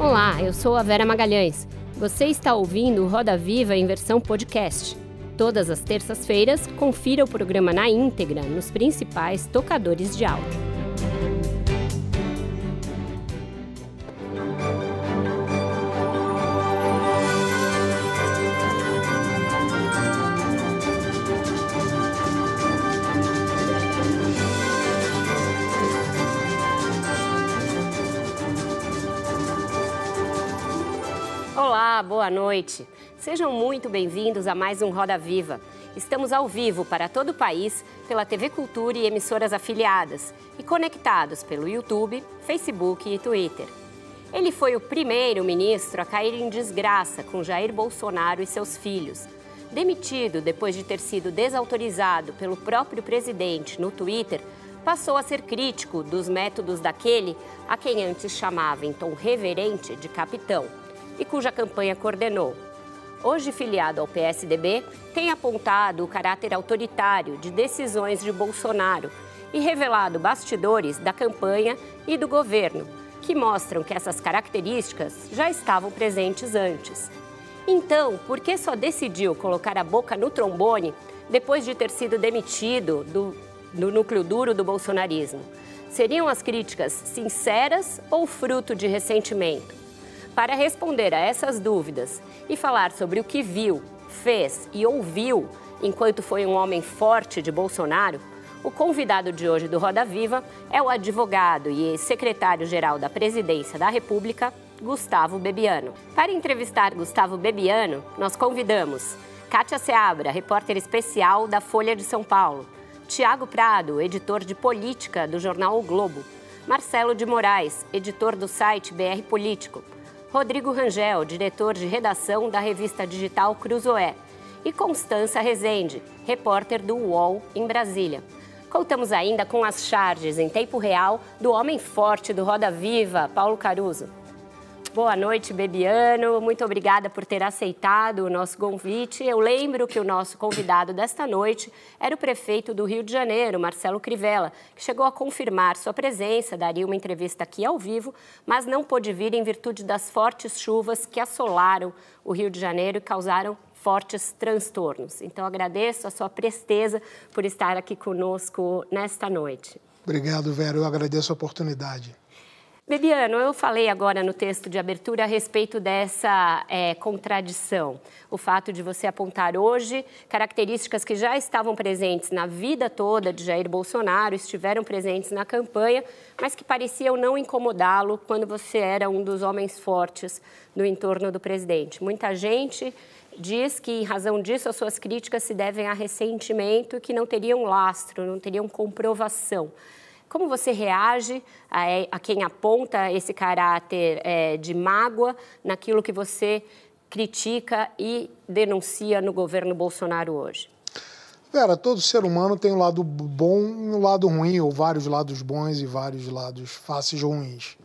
Olá, eu sou a Vera Magalhães. Você está ouvindo Roda Viva em versão podcast. Todas as terças-feiras, confira o programa na íntegra nos principais tocadores de áudio. Olá, boa noite. Sejam muito bem-vindos a mais um Roda Viva. Estamos ao vivo para todo o país pela TV Cultura e emissoras afiliadas e conectados pelo YouTube, Facebook e Twitter. Ele foi o primeiro ministro a cair em desgraça com Jair Bolsonaro e seus filhos. Demitido depois de ter sido desautorizado pelo próprio presidente no Twitter, passou a ser crítico dos métodos daquele a quem antes chamava em tom reverente de capitão e cuja campanha coordenou. Hoje filiado ao PSDB, tem apontado o caráter autoritário de decisões de Bolsonaro e revelado bastidores da campanha e do governo, que mostram que essas características já estavam presentes antes. Então, por que só decidiu colocar a boca no trombone depois de ter sido demitido do, do núcleo duro do bolsonarismo? Seriam as críticas sinceras ou fruto de ressentimento? Para responder a essas dúvidas e falar sobre o que viu, fez e ouviu enquanto foi um homem forte de Bolsonaro, o convidado de hoje do Roda Viva é o advogado e secretário-geral da Presidência da República, Gustavo Bebiano. Para entrevistar Gustavo Bebiano, nós convidamos Kátia Seabra, repórter especial da Folha de São Paulo, Tiago Prado, editor de política do jornal O Globo, Marcelo de Moraes, editor do site BR Político, Rodrigo Rangel, diretor de redação da revista digital Cruzoé, e Constança Rezende, repórter do UOL em Brasília. Contamos ainda com as charges em tempo real do homem forte do Roda Viva, Paulo Caruso. Boa noite, Bebiano. Muito obrigada por ter aceitado o nosso convite. Eu lembro que o nosso convidado desta noite era o prefeito do Rio de Janeiro, Marcelo Crivella, que chegou a confirmar sua presença, daria uma entrevista aqui ao vivo, mas não pôde vir em virtude das fortes chuvas que assolaram o Rio de Janeiro e causaram fortes transtornos. Então, agradeço a sua presteza por estar aqui conosco nesta noite. Obrigado, Vera. Eu agradeço a oportunidade. Bebiano, eu falei agora no texto de abertura a respeito dessa é, contradição. O fato de você apontar hoje características que já estavam presentes na vida toda de Jair Bolsonaro, estiveram presentes na campanha, mas que pareciam não incomodá-lo quando você era um dos homens fortes no entorno do presidente. Muita gente diz que, em razão disso, as suas críticas se devem a ressentimento e que não teriam lastro, não teriam comprovação. Como você reage a, a quem aponta esse caráter é, de mágoa naquilo que você critica e denuncia no governo Bolsonaro hoje? Vera, todo ser humano tem um lado bom e um lado ruim, ou vários lados bons e vários lados faces ruins.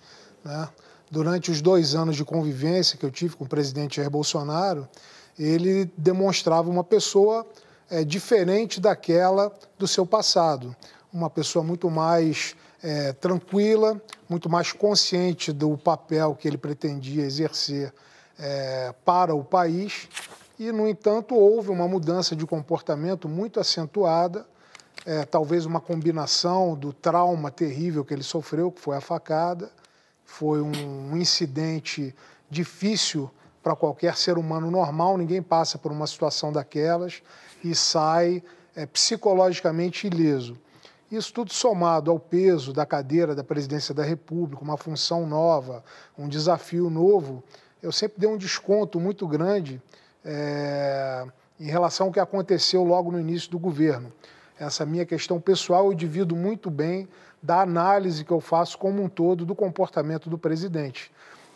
Né? Durante os dois anos de convivência que eu tive com o presidente Jair Bolsonaro, ele demonstrava uma pessoa é, diferente daquela do seu passado uma pessoa muito mais é, tranquila, muito mais consciente do papel que ele pretendia exercer é, para o país. E, no entanto, houve uma mudança de comportamento muito acentuada, é, talvez uma combinação do trauma terrível que ele sofreu, que foi a facada, foi um incidente difícil para qualquer ser humano normal, ninguém passa por uma situação daquelas e sai é, psicologicamente ileso. Isso tudo somado ao peso da cadeira da presidência da República, uma função nova, um desafio novo, eu sempre dei um desconto muito grande é, em relação ao que aconteceu logo no início do governo. Essa minha questão pessoal eu divido muito bem da análise que eu faço como um todo do comportamento do presidente.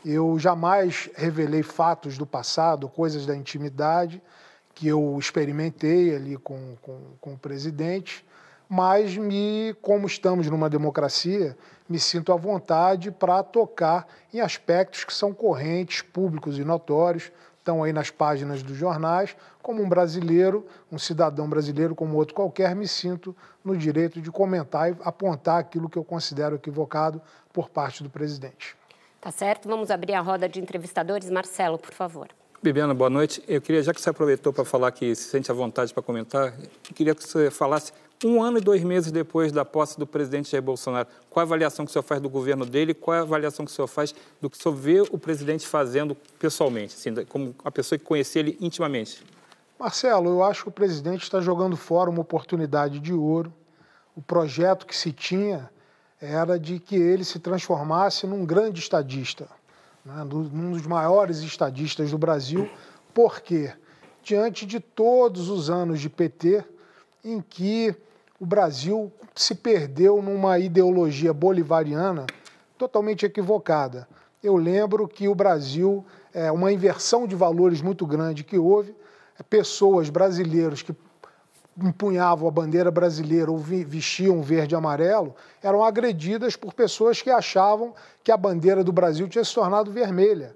Eu jamais revelei fatos do passado, coisas da intimidade que eu experimentei ali com, com, com o presidente mas me, como estamos numa democracia, me sinto à vontade para tocar em aspectos que são correntes, públicos e notórios, estão aí nas páginas dos jornais. Como um brasileiro, um cidadão brasileiro como outro qualquer, me sinto no direito de comentar e apontar aquilo que eu considero equivocado por parte do presidente. Tá certo? Vamos abrir a roda de entrevistadores. Marcelo, por favor. Bibiana, boa noite. Eu queria, já que você aproveitou para falar que se sente à vontade para comentar, eu queria que você falasse um ano e dois meses depois da posse do presidente Jair Bolsonaro, qual a avaliação que o senhor faz do governo dele, qual a avaliação que o senhor faz do que o senhor vê o presidente fazendo pessoalmente, assim, como a pessoa que conhecia ele intimamente? Marcelo, eu acho que o presidente está jogando fora uma oportunidade de ouro. O projeto que se tinha era de que ele se transformasse num grande estadista, né, dos maiores estadistas do Brasil, porque diante de todos os anos de PT, em que o Brasil se perdeu numa ideologia bolivariana totalmente equivocada. Eu lembro que o Brasil, é uma inversão de valores muito grande que houve, pessoas brasileiros que empunhavam a bandeira brasileira ou vestiam verde e amarelo eram agredidas por pessoas que achavam que a bandeira do Brasil tinha se tornado vermelha.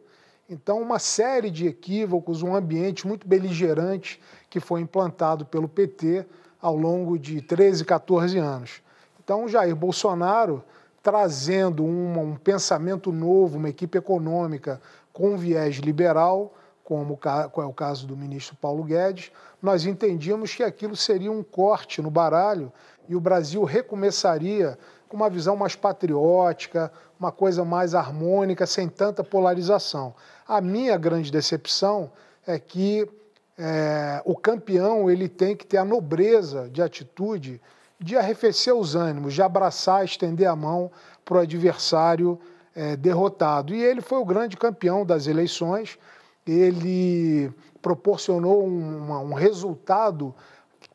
Então, uma série de equívocos, um ambiente muito beligerante que foi implantado pelo PT ao longo de 13, 14 anos. Então, Jair Bolsonaro, trazendo um, um pensamento novo, uma equipe econômica com viés liberal, como é o caso do ministro Paulo Guedes, nós entendíamos que aquilo seria um corte no baralho e o Brasil recomeçaria com uma visão mais patriótica, uma coisa mais harmônica, sem tanta polarização. A minha grande decepção é que é, o campeão ele tem que ter a nobreza de atitude de arrefecer os ânimos, de abraçar, estender a mão para o adversário é, derrotado. E ele foi o grande campeão das eleições, ele proporcionou um, um resultado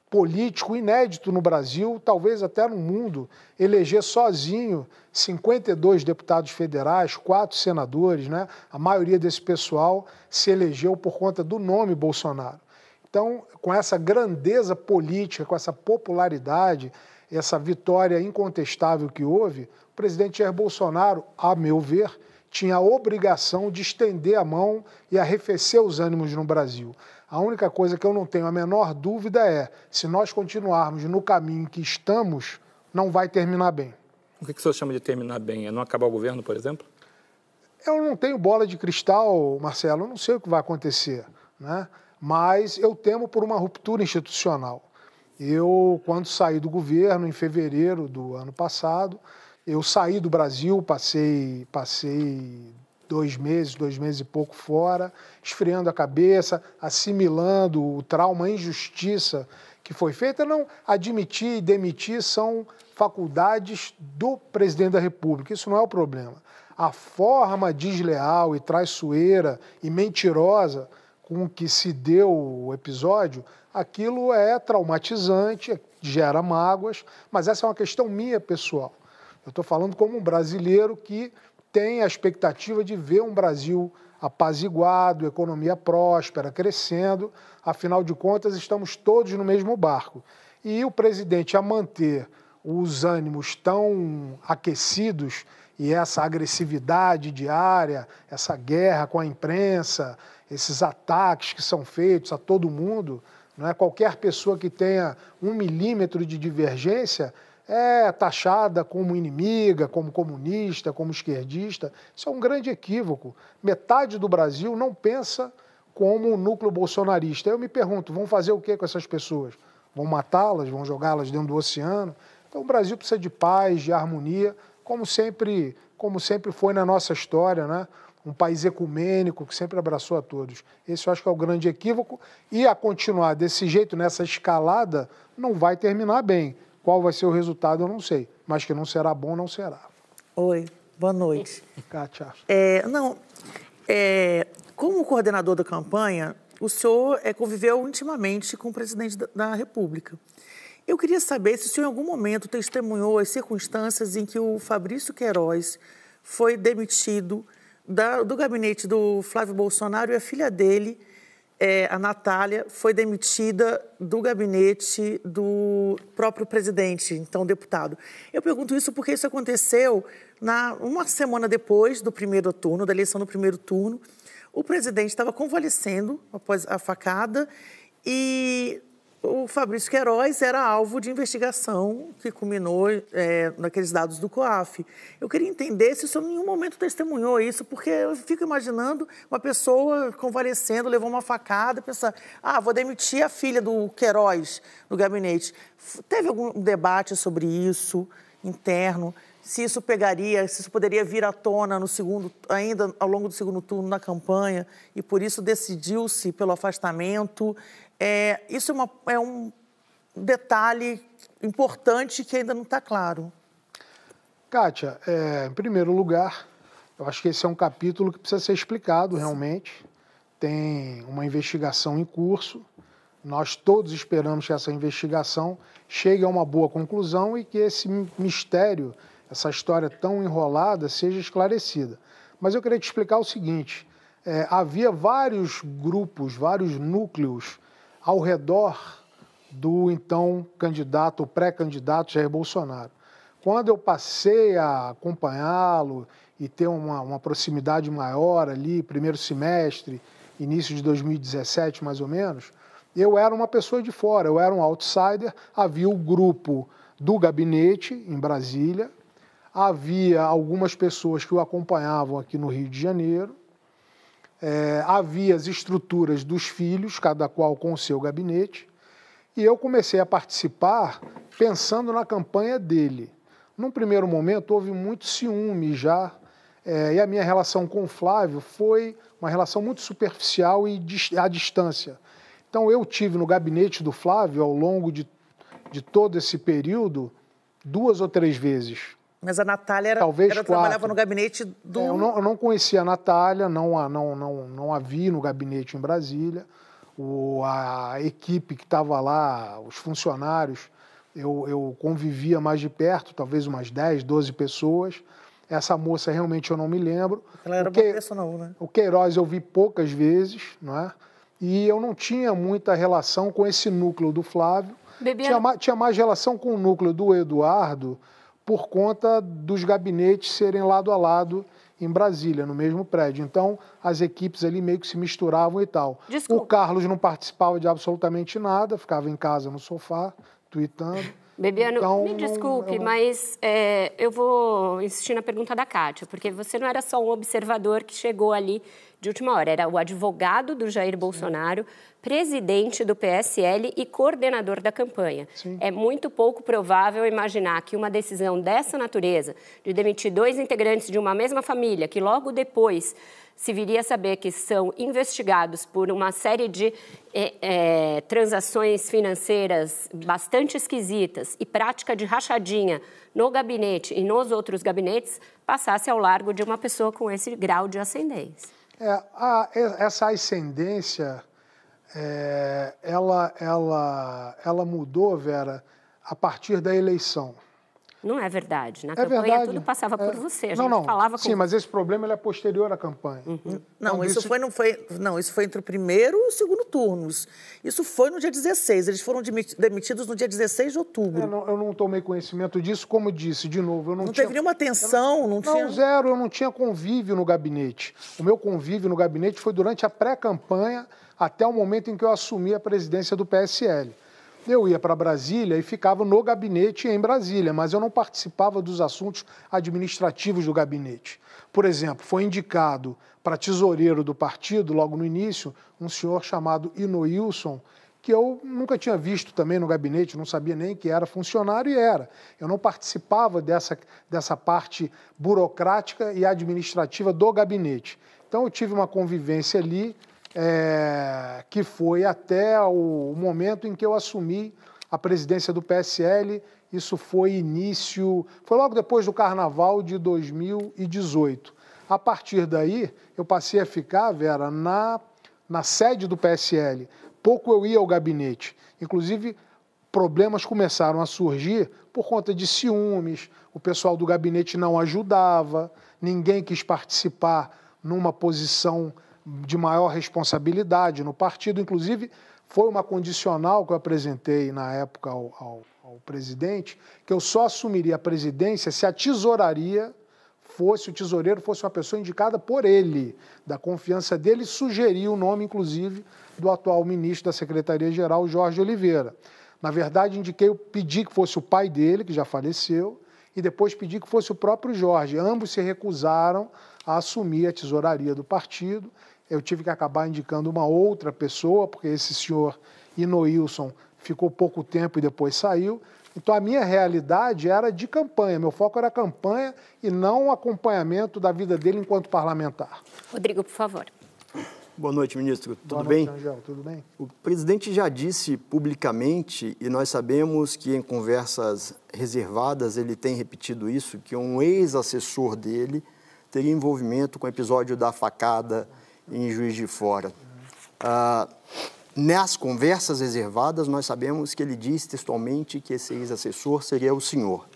político inédito no Brasil, talvez até no mundo, eleger sozinho 52 deputados federais, quatro senadores, né? A maioria desse pessoal se elegeu por conta do nome Bolsonaro. Então, com essa grandeza política, com essa popularidade, essa vitória incontestável que houve, o presidente Jair Bolsonaro, a meu ver, tinha a obrigação de estender a mão e arrefecer os ânimos no Brasil. A única coisa que eu não tenho a menor dúvida é: se nós continuarmos no caminho que estamos, não vai terminar bem. O que, que o senhor chama de terminar bem? É não acabar o governo, por exemplo? Eu não tenho bola de cristal, Marcelo, eu não sei o que vai acontecer, né? mas eu temo por uma ruptura institucional. Eu, quando saí do governo, em fevereiro do ano passado, eu saí do Brasil, passei, passei dois meses, dois meses e pouco fora, esfriando a cabeça, assimilando o trauma, a injustiça que foi feita. Não admitir e demitir são faculdades do presidente da República, isso não é o problema. A forma desleal e traiçoeira e mentirosa com que se deu o episódio, aquilo é traumatizante, gera mágoas, mas essa é uma questão minha pessoal. Eu estou falando como um brasileiro que tem a expectativa de ver um Brasil apaziguado, economia próspera, crescendo. Afinal de contas, estamos todos no mesmo barco. E o presidente, a manter os ânimos tão aquecidos e essa agressividade diária, essa guerra com a imprensa, esses ataques que são feitos a todo mundo, não é? qualquer pessoa que tenha um milímetro de divergência é taxada como inimiga, como comunista, como esquerdista. Isso é um grande equívoco. Metade do Brasil não pensa como o núcleo bolsonarista. Eu me pergunto, vão fazer o que com essas pessoas? Vão matá-las? Vão jogá-las dentro do oceano? Então o Brasil precisa de paz, de harmonia, como sempre, como sempre foi na nossa história, né? um país ecumênico que sempre abraçou a todos. Esse eu acho que é o grande equívoco. E a continuar desse jeito, nessa escalada, não vai terminar bem. Qual vai ser o resultado, eu não sei. Mas que não será bom, não será. Oi, boa noite. Kátia. É, não, é, como coordenador da campanha, o senhor é, conviveu intimamente com o presidente da, da República. Eu queria saber se o senhor em algum momento testemunhou as circunstâncias em que o Fabrício Queiroz foi demitido da, do gabinete do Flávio Bolsonaro e a filha dele é, a Natália foi demitida do gabinete do próprio presidente, então deputado. Eu pergunto isso porque isso aconteceu na, uma semana depois do primeiro turno, da eleição do primeiro turno. O presidente estava convalescendo após a facada e o Fabrício Queiroz era alvo de investigação que culminou é, naqueles dados do COAF. Eu queria entender se o senhor em nenhum momento testemunhou isso, porque eu fico imaginando uma pessoa convalescendo, levou uma facada, pensar, ah, vou demitir a filha do Queiroz no gabinete. Teve algum debate sobre isso interno? Se isso pegaria, se isso poderia vir à tona no segundo, ainda ao longo do segundo turno na campanha, e por isso decidiu-se pelo afastamento. É, isso é, uma, é um detalhe importante que ainda não está claro. Kátia, é, em primeiro lugar, eu acho que esse é um capítulo que precisa ser explicado realmente. Tem uma investigação em curso. Nós todos esperamos que essa investigação chegue a uma boa conclusão e que esse mistério, essa história tão enrolada, seja esclarecida. Mas eu queria te explicar o seguinte: é, havia vários grupos, vários núcleos ao redor do então candidato, pré-candidato Jair Bolsonaro. Quando eu passei a acompanhá-lo e ter uma, uma, proximidade maior ali, primeiro semestre, início de 2017 mais ou menos, eu era uma pessoa de fora, eu era um outsider. Havia o grupo do gabinete em Brasília, havia algumas pessoas que o acompanhavam aqui no Rio de Janeiro, é, havia as estruturas dos filhos, cada qual com o seu gabinete, e eu comecei a participar pensando na campanha dele. Num primeiro momento, houve muito ciúme já, é, e a minha relação com o Flávio foi uma relação muito superficial e à distância. Então, eu tive no gabinete do Flávio, ao longo de, de todo esse período, duas ou três vezes. Mas a Natália era, Talvez era trabalhava no gabinete do. É, eu, não, eu, não, conhecia a Natália, não a, não, não, não a vi no gabinete em Brasília. O, a equipe que estava lá, os funcionários, eu, eu convivia mais de perto, talvez umas 10, 12 pessoas. Essa moça realmente eu não me lembro. Ela era o boa pessoa, não, né? O Queiroz eu vi poucas vezes, não é? E eu não tinha muita relação com esse núcleo do Flávio. Tinha, tinha mais relação com o núcleo do Eduardo por conta dos gabinetes serem lado a lado em Brasília, no mesmo prédio. Então, as equipes ali meio que se misturavam e tal. Desculpa. O Carlos não participava de absolutamente nada, ficava em casa no sofá, tweetando. Bebiano, então, me desculpe, não... mas é, eu vou insistir na pergunta da Kátia, porque você não era só um observador que chegou ali de última hora, era o advogado do Jair Bolsonaro, presidente do PSL e coordenador da campanha. Sim. É muito pouco provável imaginar que uma decisão dessa natureza, de demitir dois integrantes de uma mesma família, que logo depois se viria a saber que são investigados por uma série de é, é, transações financeiras bastante esquisitas e prática de rachadinha no gabinete e nos outros gabinetes, passasse ao largo de uma pessoa com esse grau de ascendência. É, a, essa ascendência é, ela, ela, ela mudou, Vera, a partir da eleição. Não é verdade. Na é campanha verdade. tudo passava é. por você. A não, não. falava Sim, com... mas esse problema é posterior à campanha. Uhum. Então, não, isso foi, não foi. Não, isso foi entre o primeiro e o segundo turnos. Isso foi no dia 16. Eles foram demitidos no dia 16 de outubro. É, não, eu não tomei conhecimento disso, como disse, de novo. Eu não, não tinha... teve nenhuma tensão, não, não tinha. Não, zero, eu não tinha convívio no gabinete. O meu convívio no gabinete foi durante a pré-campanha até o momento em que eu assumi a presidência do PSL. Eu ia para Brasília e ficava no gabinete em Brasília, mas eu não participava dos assuntos administrativos do gabinete. Por exemplo, foi indicado para tesoureiro do partido, logo no início, um senhor chamado Inoilson, que eu nunca tinha visto também no gabinete, não sabia nem que era funcionário e era. Eu não participava dessa, dessa parte burocrática e administrativa do gabinete. Então eu tive uma convivência ali é, que foi até o momento em que eu assumi a presidência do PSL. Isso foi início, foi logo depois do Carnaval de 2018. A partir daí, eu passei a ficar, Vera, na, na sede do PSL. Pouco eu ia ao gabinete. Inclusive, problemas começaram a surgir por conta de ciúmes, o pessoal do gabinete não ajudava, ninguém quis participar numa posição de maior responsabilidade no partido. Inclusive, foi uma condicional que eu apresentei na época ao, ao, ao presidente, que eu só assumiria a presidência se a tesouraria fosse, o tesoureiro fosse uma pessoa indicada por ele, da confiança dele, sugeriu o nome, inclusive, do atual ministro da Secretaria-Geral, Jorge Oliveira. Na verdade, indiquei, pedi que fosse o pai dele, que já faleceu, e depois pedi que fosse o próprio Jorge. Ambos se recusaram a assumir a tesouraria do partido. Eu tive que acabar indicando uma outra pessoa, porque esse senhor Inoilson ficou pouco tempo e depois saiu. Então a minha realidade era de campanha, meu foco era campanha e não o acompanhamento da vida dele enquanto parlamentar. Rodrigo, por favor. Boa noite, ministro. Tudo Boa bem? Noite, Angel. Tudo bem? O presidente já disse publicamente, e nós sabemos que em conversas reservadas ele tem repetido isso, que um ex-assessor dele teria envolvimento com o episódio da facada em Juiz de Fora. Ah, nas conversas reservadas, nós sabemos que ele disse textualmente que esse ex-assessor seria o senhor.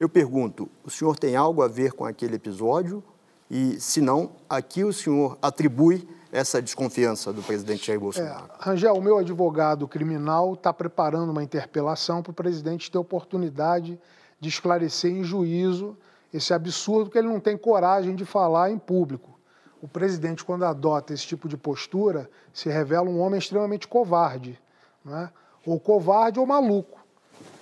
Eu pergunto, o senhor tem algo a ver com aquele episódio? E, se não, a que o senhor atribui essa desconfiança do presidente Jair Bolsonaro? É, Rangel, o meu advogado criminal está preparando uma interpelação para o presidente ter oportunidade de esclarecer em juízo esse absurdo que ele não tem coragem de falar em público. O presidente, quando adota esse tipo de postura, se revela um homem extremamente covarde, não é? ou covarde ou maluco.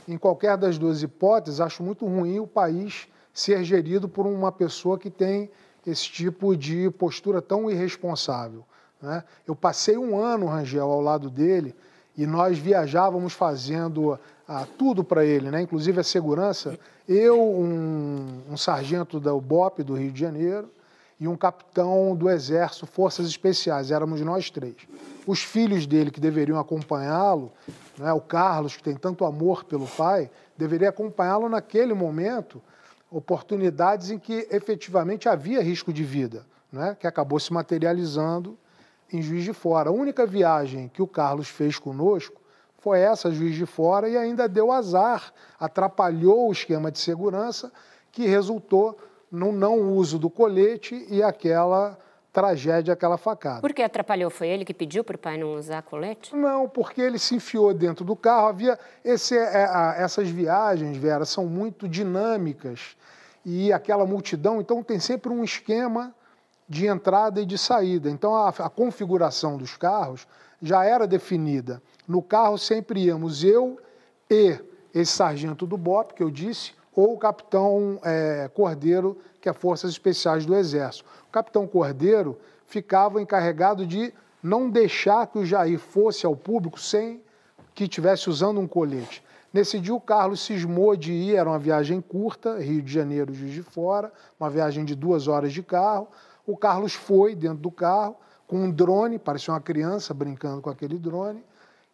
Em qualquer das duas hipóteses, acho muito ruim o país ser gerido por uma pessoa que tem esse tipo de postura tão irresponsável. Né? Eu passei um ano, Rangel, ao lado dele e nós viajávamos fazendo ah, tudo para ele, né? inclusive a segurança. Eu, um, um sargento da UBOP do Rio de Janeiro e um capitão do Exército Forças Especiais, éramos nós três. Os filhos dele que deveriam acompanhá-lo, né? o Carlos, que tem tanto amor pelo pai, deveria acompanhá-lo naquele momento oportunidades em que efetivamente havia risco de vida, né? que acabou se materializando em Juiz de Fora. A única viagem que o Carlos fez conosco foi essa, Juiz de Fora, e ainda deu azar, atrapalhou o esquema de segurança, que resultou no não uso do colete e aquela tragédia, aquela facada. Por que atrapalhou? Foi ele que pediu para o pai não usar colete? Não, porque ele se enfiou dentro do carro. Havia esse, é, essas viagens, Vera, são muito dinâmicas e aquela multidão, então tem sempre um esquema de entrada e de saída. Então a, a configuração dos carros já era definida. No carro sempre íamos eu e esse sargento do BOP, que eu disse, ou o capitão é, Cordeiro, que é Forças Especiais do Exército. O capitão Cordeiro ficava encarregado de não deixar que o Jair fosse ao público sem que estivesse usando um colete. Nesse dia, o Carlos cismou de ir, era uma viagem curta, Rio de Janeiro, Juiz de Fora, uma viagem de duas horas de carro. O Carlos foi dentro do carro com um drone, parecia uma criança brincando com aquele drone,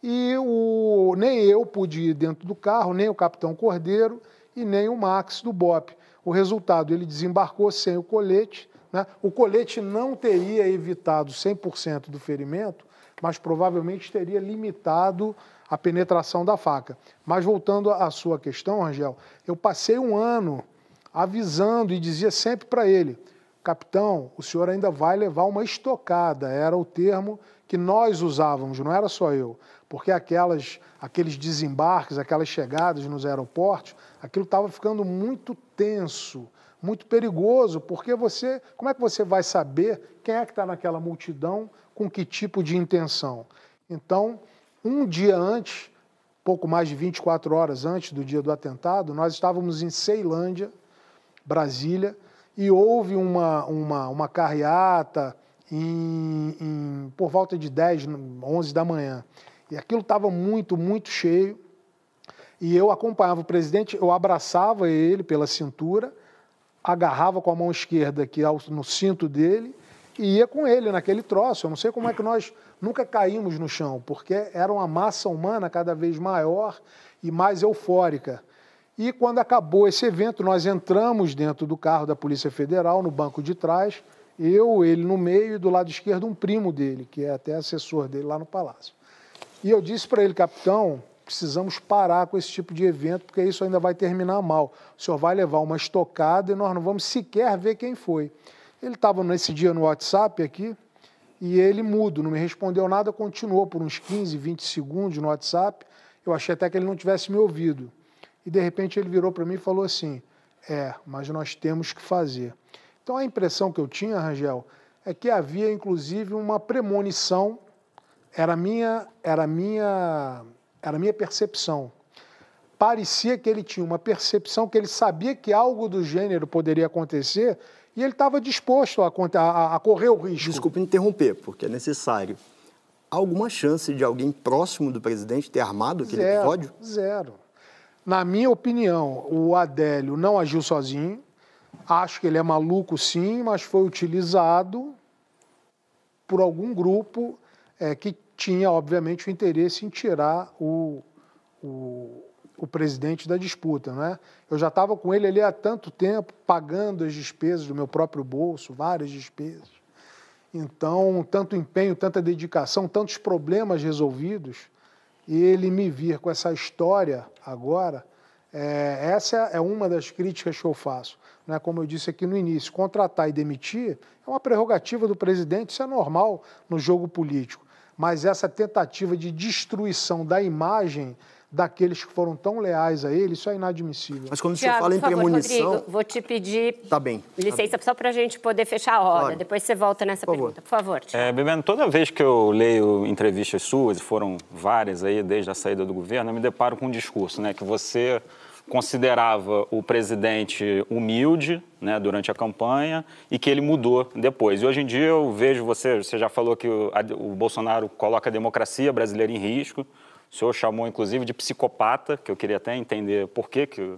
e o, nem eu pude ir dentro do carro, nem o capitão Cordeiro e nem o Max do BOP. O resultado, ele desembarcou sem o colete. Né? O colete não teria evitado 100% do ferimento, mas provavelmente teria limitado a penetração da faca. Mas voltando à sua questão, Angel, eu passei um ano avisando e dizia sempre para ele: capitão, o senhor ainda vai levar uma estocada. Era o termo que nós usávamos, não era só eu, porque aquelas, aqueles desembarques, aquelas chegadas nos aeroportos, aquilo estava ficando muito tenso, muito perigoso, porque você, como é que você vai saber quem é que está naquela multidão, com que tipo de intenção? Então, um dia antes, pouco mais de 24 horas antes do dia do atentado, nós estávamos em Ceilândia, Brasília, e houve uma, uma, uma carreata em, em, por volta de 10, 11 da manhã. E aquilo estava muito, muito cheio. E eu acompanhava o presidente, eu abraçava ele pela cintura, agarrava com a mão esquerda aqui no cinto dele e ia com ele naquele troço. Eu não sei como é que nós nunca caímos no chão, porque era uma massa humana cada vez maior e mais eufórica. E quando acabou esse evento, nós entramos dentro do carro da Polícia Federal, no banco de trás, eu, ele no meio e do lado esquerdo um primo dele, que é até assessor dele lá no palácio. E eu disse para ele, capitão, precisamos parar com esse tipo de evento, porque isso ainda vai terminar mal. O senhor vai levar uma estocada e nós não vamos sequer ver quem foi. Ele estava nesse dia no WhatsApp aqui, e ele mudo, não me respondeu nada, continuou por uns 15, 20 segundos no WhatsApp. Eu achei até que ele não tivesse me ouvido. E de repente ele virou para mim e falou assim: É, mas nós temos que fazer. Então a impressão que eu tinha, Rangel, é que havia inclusive uma premonição, era minha, era minha, era minha percepção. Parecia que ele tinha uma percepção que ele sabia que algo do gênero poderia acontecer e ele estava disposto a, a, a, correr o risco. Desculpe interromper, porque é necessário. Há alguma chance de alguém próximo do presidente ter armado aquele zero, episódio? Zero. Na minha opinião, o Adélio não agiu sozinho. Acho que ele é maluco, sim, mas foi utilizado por algum grupo é, que tinha, obviamente, o interesse em tirar o, o, o presidente da disputa. Né? Eu já estava com ele ali há tanto tempo, pagando as despesas do meu próprio bolso, várias despesas. Então, tanto empenho, tanta dedicação, tantos problemas resolvidos e ele me vir com essa história agora, é, essa é uma das críticas que eu faço. Né? Como eu disse aqui no início, contratar e demitir é uma prerrogativa do presidente, isso é normal no jogo político. Mas essa tentativa de destruição da imagem daqueles que foram tão leais a ele, isso é inadmissível. Mas quando o senhor fala em favor, premonição... Rodrigo, vou te pedir tá bem, licença tá só para a gente poder fechar a roda. Claro. Depois você volta nessa por pergunta. Por favor, É, Bebendo, toda vez que eu leio entrevistas suas, e foram várias aí desde a saída do governo, eu me deparo com um discurso, né, que você considerava o presidente humilde né, durante a campanha e que ele mudou depois. E hoje em dia eu vejo você, você já falou que o, a, o Bolsonaro coloca a democracia brasileira em risco, o senhor chamou, inclusive, de psicopata, que eu queria até entender por que, que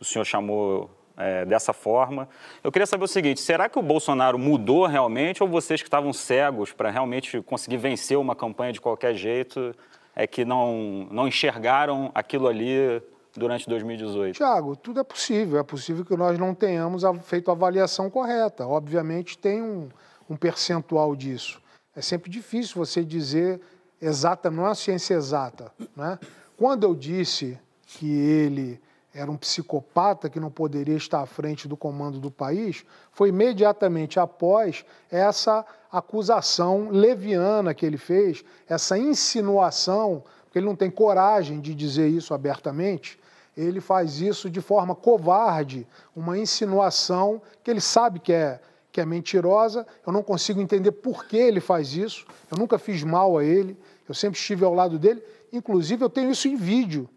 o senhor chamou é, dessa forma. Eu queria saber o seguinte: será que o Bolsonaro mudou realmente ou vocês que estavam cegos para realmente conseguir vencer uma campanha de qualquer jeito é que não, não enxergaram aquilo ali durante 2018? Tiago, tudo é possível. É possível que nós não tenhamos feito a avaliação correta. Obviamente, tem um, um percentual disso. É sempre difícil você dizer exata, não é uma ciência exata. Né? Quando eu disse que ele era um psicopata que não poderia estar à frente do comando do país, foi imediatamente após essa acusação leviana que ele fez, essa insinuação, porque ele não tem coragem de dizer isso abertamente, ele faz isso de forma covarde, uma insinuação que ele sabe que é, que é mentirosa, eu não consigo entender por que ele faz isso, eu nunca fiz mal a ele, eu sempre estive ao lado dele, inclusive eu tenho isso em vídeo.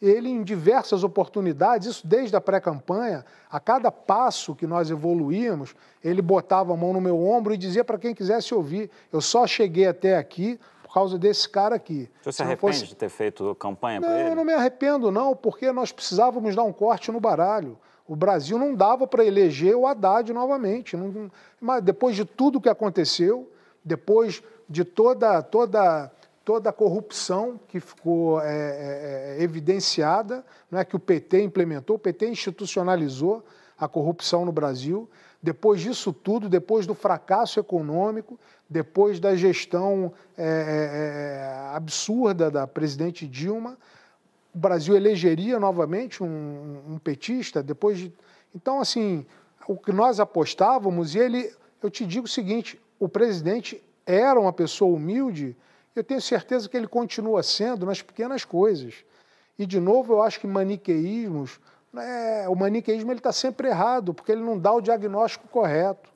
Ele, em diversas oportunidades, isso desde a pré-campanha, a cada passo que nós evoluímos, ele botava a mão no meu ombro e dizia para quem quisesse ouvir: Eu só cheguei até aqui por causa desse cara aqui. Você se, se arrepende fosse... de ter feito campanha para ele? Eu não me arrependo, não, porque nós precisávamos dar um corte no baralho. O Brasil não dava para eleger o Haddad novamente. Não... Mas depois de tudo que aconteceu, depois de toda, toda toda a corrupção que ficou é, é, é, evidenciada, não é que o PT implementou, o PT institucionalizou a corrupção no Brasil. Depois disso tudo, depois do fracasso econômico, depois da gestão é, é, é absurda da presidente Dilma, o Brasil elegeria novamente um, um petista. Depois de... então, assim, o que nós apostávamos e ele, eu te digo o seguinte: o presidente era uma pessoa humilde eu tenho certeza que ele continua sendo nas pequenas coisas. E, de novo, eu acho que maniqueísmos, é, o maniqueísmo está sempre errado, porque ele não dá o diagnóstico correto.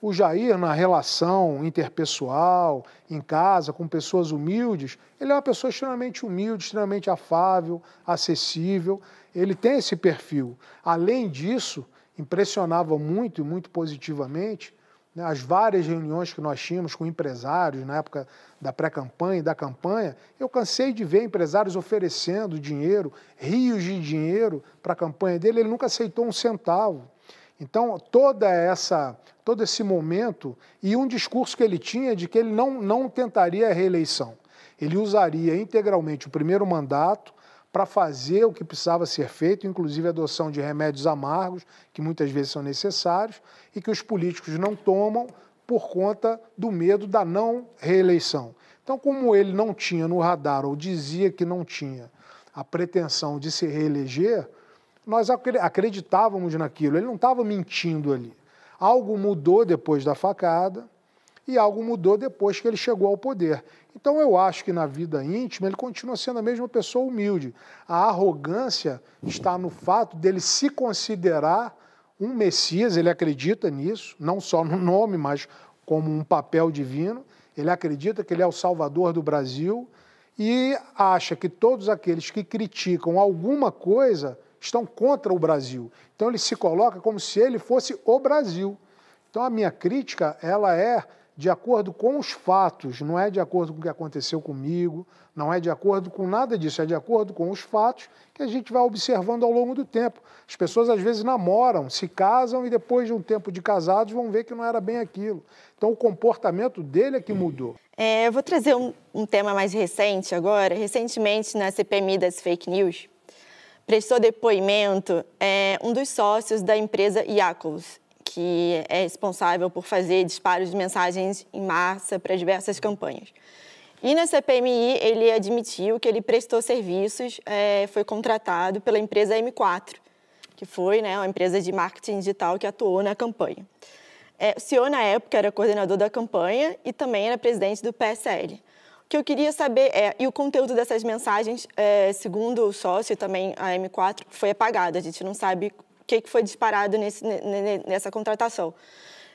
O Jair, na relação interpessoal, em casa, com pessoas humildes, ele é uma pessoa extremamente humilde, extremamente afável, acessível. Ele tem esse perfil. Além disso, impressionava muito e muito positivamente né, as várias reuniões que nós tínhamos com empresários na época da pré-campanha e da campanha, eu cansei de ver empresários oferecendo dinheiro, rios de dinheiro para a campanha dele, ele nunca aceitou um centavo. Então, toda essa, todo esse momento e um discurso que ele tinha de que ele não, não tentaria a reeleição. Ele usaria integralmente o primeiro mandato para fazer o que precisava ser feito, inclusive a adoção de remédios amargos, que muitas vezes são necessários, e que os políticos não tomam por conta do medo da não reeleição. Então, como ele não tinha no radar, ou dizia que não tinha a pretensão de se reeleger, nós acreditávamos naquilo. Ele não estava mentindo ali. Algo mudou depois da facada, e algo mudou depois que ele chegou ao poder. Então eu acho que na vida íntima ele continua sendo a mesma pessoa humilde. A arrogância está no fato dele se considerar um Messias, ele acredita nisso, não só no nome, mas como um papel divino. Ele acredita que ele é o salvador do Brasil e acha que todos aqueles que criticam alguma coisa estão contra o Brasil. Então ele se coloca como se ele fosse o Brasil. Então a minha crítica, ela é de acordo com os fatos, não é de acordo com o que aconteceu comigo, não é de acordo com nada disso, é de acordo com os fatos que a gente vai observando ao longo do tempo. As pessoas às vezes namoram, se casam e depois de um tempo de casados vão ver que não era bem aquilo. Então o comportamento dele é que mudou. É, eu vou trazer um, um tema mais recente agora. Recentemente, na CPMI das fake news, prestou depoimento é, um dos sócios da empresa Yakult, que é responsável por fazer disparos de mensagens em massa para diversas campanhas. E na CPMI, ele admitiu que ele prestou serviços, é, foi contratado pela empresa M4, que foi né, uma empresa de marketing digital que atuou na campanha. É, o senhor, na época, era coordenador da campanha e também era presidente do PSL. O que eu queria saber é, e o conteúdo dessas mensagens, é, segundo o sócio e também a M4, foi apagado. A gente não sabe o que foi disparado nesse, nessa contratação.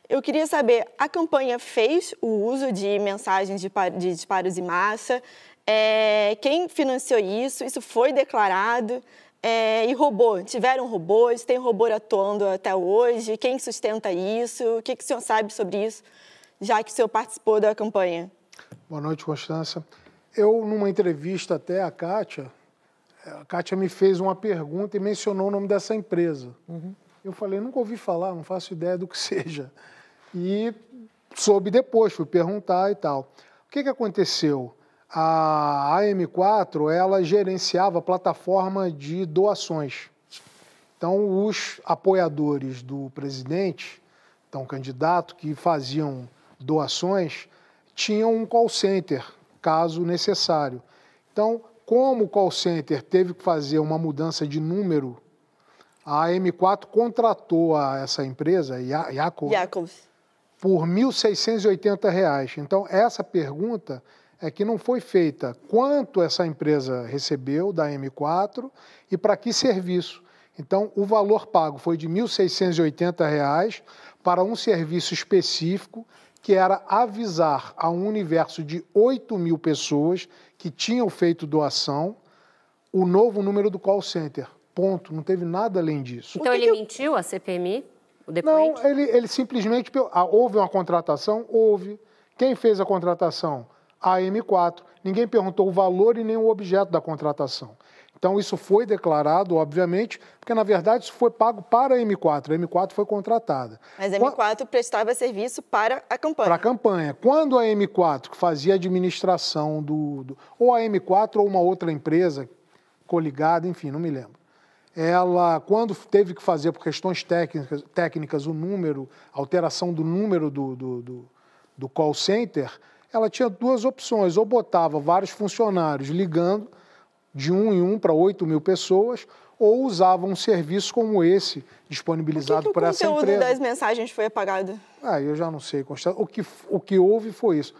Eu queria saber, a campanha fez o uso de mensagens de, de disparos em massa? É, quem financiou isso? Isso foi declarado? É, e robô? Tiveram robôs? Tem robô atuando até hoje? Quem sustenta isso? O que, que o senhor sabe sobre isso, já que o senhor participou da campanha? Boa noite, Constância. Eu, numa entrevista até a Kátia, a Kátia me fez uma pergunta e mencionou o nome dessa empresa. Uhum. Eu falei, nunca ouvi falar, não faço ideia do que seja. E soube depois, fui perguntar e tal. O que, que aconteceu? A AM4, ela gerenciava a plataforma de doações. Então, os apoiadores do presidente, então candidato, que faziam doações, tinham um call center, caso necessário. Então, como o call center teve que fazer uma mudança de número, a M4 contratou a essa empresa, Yakov, por R$ 1.680. Então, essa pergunta é que não foi feita quanto essa empresa recebeu da M4 e para que serviço. Então, o valor pago foi de R$ 1.680 para um serviço específico que era avisar a um universo de 8 mil pessoas que tinham feito doação o novo número do call center. Ponto. Não teve nada além disso. Então ele mentiu a CPMI? O depoente? Não, ele, ele simplesmente. Ah, houve uma contratação? Houve. Quem fez a contratação? A M4. Ninguém perguntou o valor e nem o objeto da contratação. Então, isso foi declarado, obviamente, porque, na verdade, isso foi pago para a M4. A M4 foi contratada. Mas a M4 prestava serviço para a campanha. Para a campanha. Quando a M4, que fazia administração do, do. Ou a M4 ou uma outra empresa coligada, enfim, não me lembro. Ela, quando teve que fazer por questões técnicas, técnicas o número, alteração do número do, do, do, do call center, ela tinha duas opções. Ou botava vários funcionários ligando de um em um para 8 mil pessoas, ou usavam um serviço como esse, disponibilizado por, que que por essa empresa. o conteúdo das mensagens foi apagado? Ah, eu já não sei, O que, o que houve foi isso.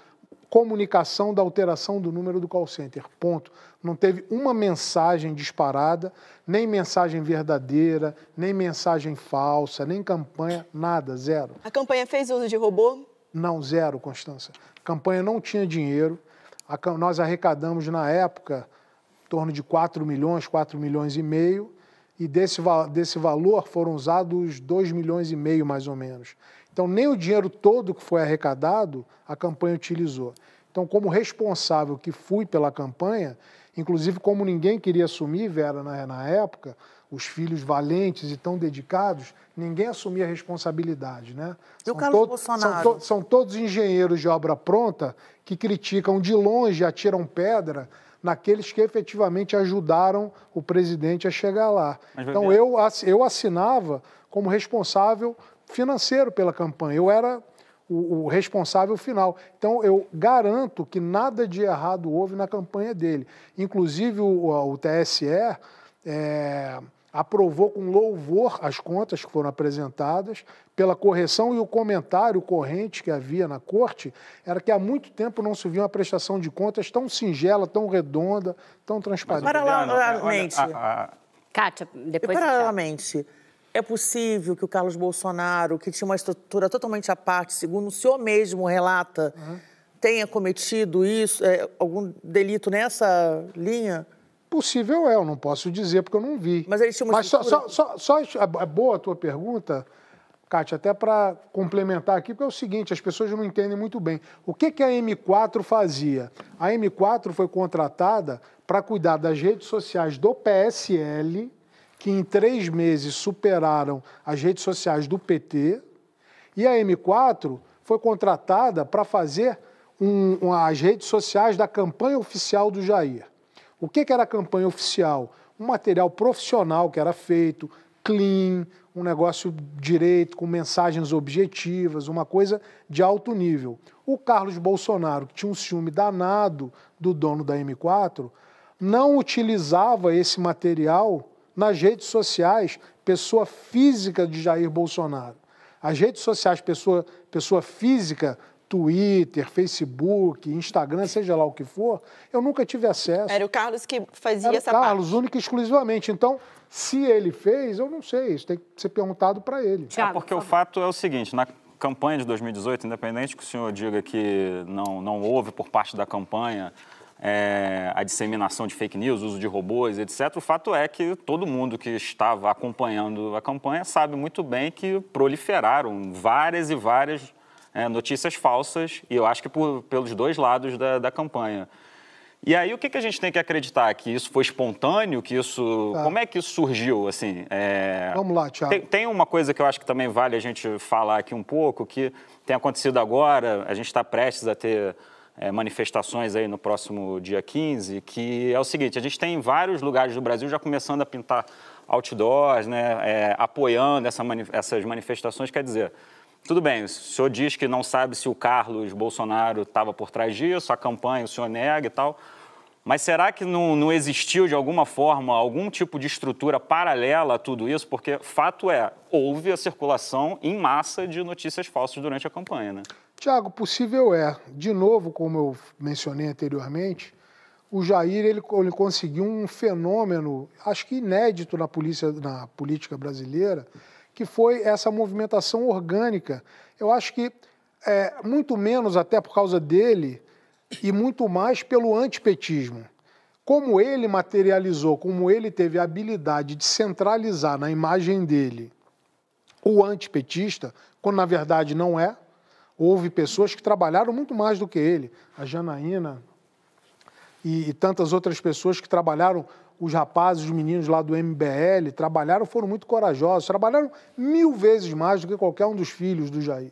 Comunicação da alteração do número do call center, ponto. Não teve uma mensagem disparada, nem mensagem verdadeira, nem mensagem falsa, nem campanha, nada, zero. A campanha fez uso de robô? Não, zero, Constância. A campanha não tinha dinheiro. A, nós arrecadamos na época torno de 4 milhões, 4 milhões e meio, e desse, desse valor foram usados 2 milhões e meio, mais ou menos. Então, nem o dinheiro todo que foi arrecadado, a campanha utilizou. Então, como responsável que fui pela campanha, inclusive como ninguém queria assumir, Vera, na, na época, os filhos valentes e tão dedicados, ninguém assumia a responsabilidade. Né? E o Carlos Bolsonaro? São, to, são todos engenheiros de obra pronta que criticam de longe, atiram pedra naqueles que efetivamente ajudaram o presidente a chegar lá. Então eu, eu assinava como responsável financeiro pela campanha. Eu era o, o, responsável final. Então, eu garanto que nada de errado houve na campanha dele. Inclusive, o, o TSE é, aprovou com louvor as contas que foram apresentadas, pela correção e o comentário corrente que havia na corte era que há muito tempo não se via uma prestação de contas tão singela, tão redonda, tão transparente. Paralelamente. Kátia, depois. E paralelamente, é possível que o Carlos Bolsonaro, que tinha uma estrutura totalmente à parte, segundo o senhor mesmo relata, uhum. tenha cometido isso, é, algum delito nessa linha? Possível é, eu não posso dizer porque eu não vi. Mas ele tinha uma Mas estrutura... só, só, só, é boa a tua pergunta, Kátia, até para complementar aqui, porque é o seguinte, as pessoas não entendem muito bem. O que, que a M4 fazia? A M4 foi contratada para cuidar das redes sociais do PSL, que em três meses superaram as redes sociais do PT, e a M4 foi contratada para fazer um, um, as redes sociais da campanha oficial do Jair. O que, que era a campanha oficial? Um material profissional que era feito, clean, um negócio direito, com mensagens objetivas, uma coisa de alto nível. O Carlos Bolsonaro, que tinha um ciúme danado do dono da M4, não utilizava esse material nas redes sociais, pessoa física de Jair Bolsonaro. As redes sociais, pessoa, pessoa física, Twitter, Facebook, Instagram, seja lá o que for, eu nunca tive acesso. Era o Carlos que fazia Era essa o Carlos, parte. único e exclusivamente. Então, se ele fez, eu não sei, isso tem que ser perguntado para ele. É porque o fato é o seguinte, na campanha de 2018, independente que o senhor diga que não, não houve por parte da campanha é, a disseminação de fake news, uso de robôs, etc., o fato é que todo mundo que estava acompanhando a campanha sabe muito bem que proliferaram várias e várias é, notícias falsas, e eu acho que por, pelos dois lados da, da campanha. E aí o que, que a gente tem que acreditar? Que isso foi espontâneo? Que isso. Tá. Como é que isso surgiu? Assim, é... Vamos lá, Tiago. Tem, tem, uma coisa que eu acho que também vale a gente falar aqui um pouco, que tem acontecido agora, a gente está prestes a ter é, manifestações aí no próximo dia 15, que é o seguinte, a gente tem em vários lugares do Brasil já começando a pintar outdoors, né, é, apoiando essa mani essas manifestações, quer dizer, tudo bem, o senhor diz que não sabe se o Carlos Bolsonaro estava por trás disso, a campanha o senhor nega e tal. Mas será que não, não, existiu, de alguma forma, algum tipo de estrutura paralela a tudo isso? Porque, fato é, houve a circulação em massa de notícias falsas durante a campanha, né? Tiago, possível é. De novo, como eu mencionei anteriormente, o Jair ele, ele conseguiu um fenômeno, acho que inédito na, polícia, na política brasileira, que foi essa movimentação orgânica. Eu acho que é, muito menos até por causa dele e muito mais pelo antipetismo. Como ele materializou, como ele teve a habilidade de centralizar na imagem dele o antipetista, quando na verdade não é. Houve pessoas que trabalharam muito mais do que ele, a Janaína e, e tantas outras pessoas que trabalharam os rapazes, os meninos lá do MBL, trabalharam, foram muito corajosos, trabalharam mil vezes mais do que qualquer um dos filhos do Jair.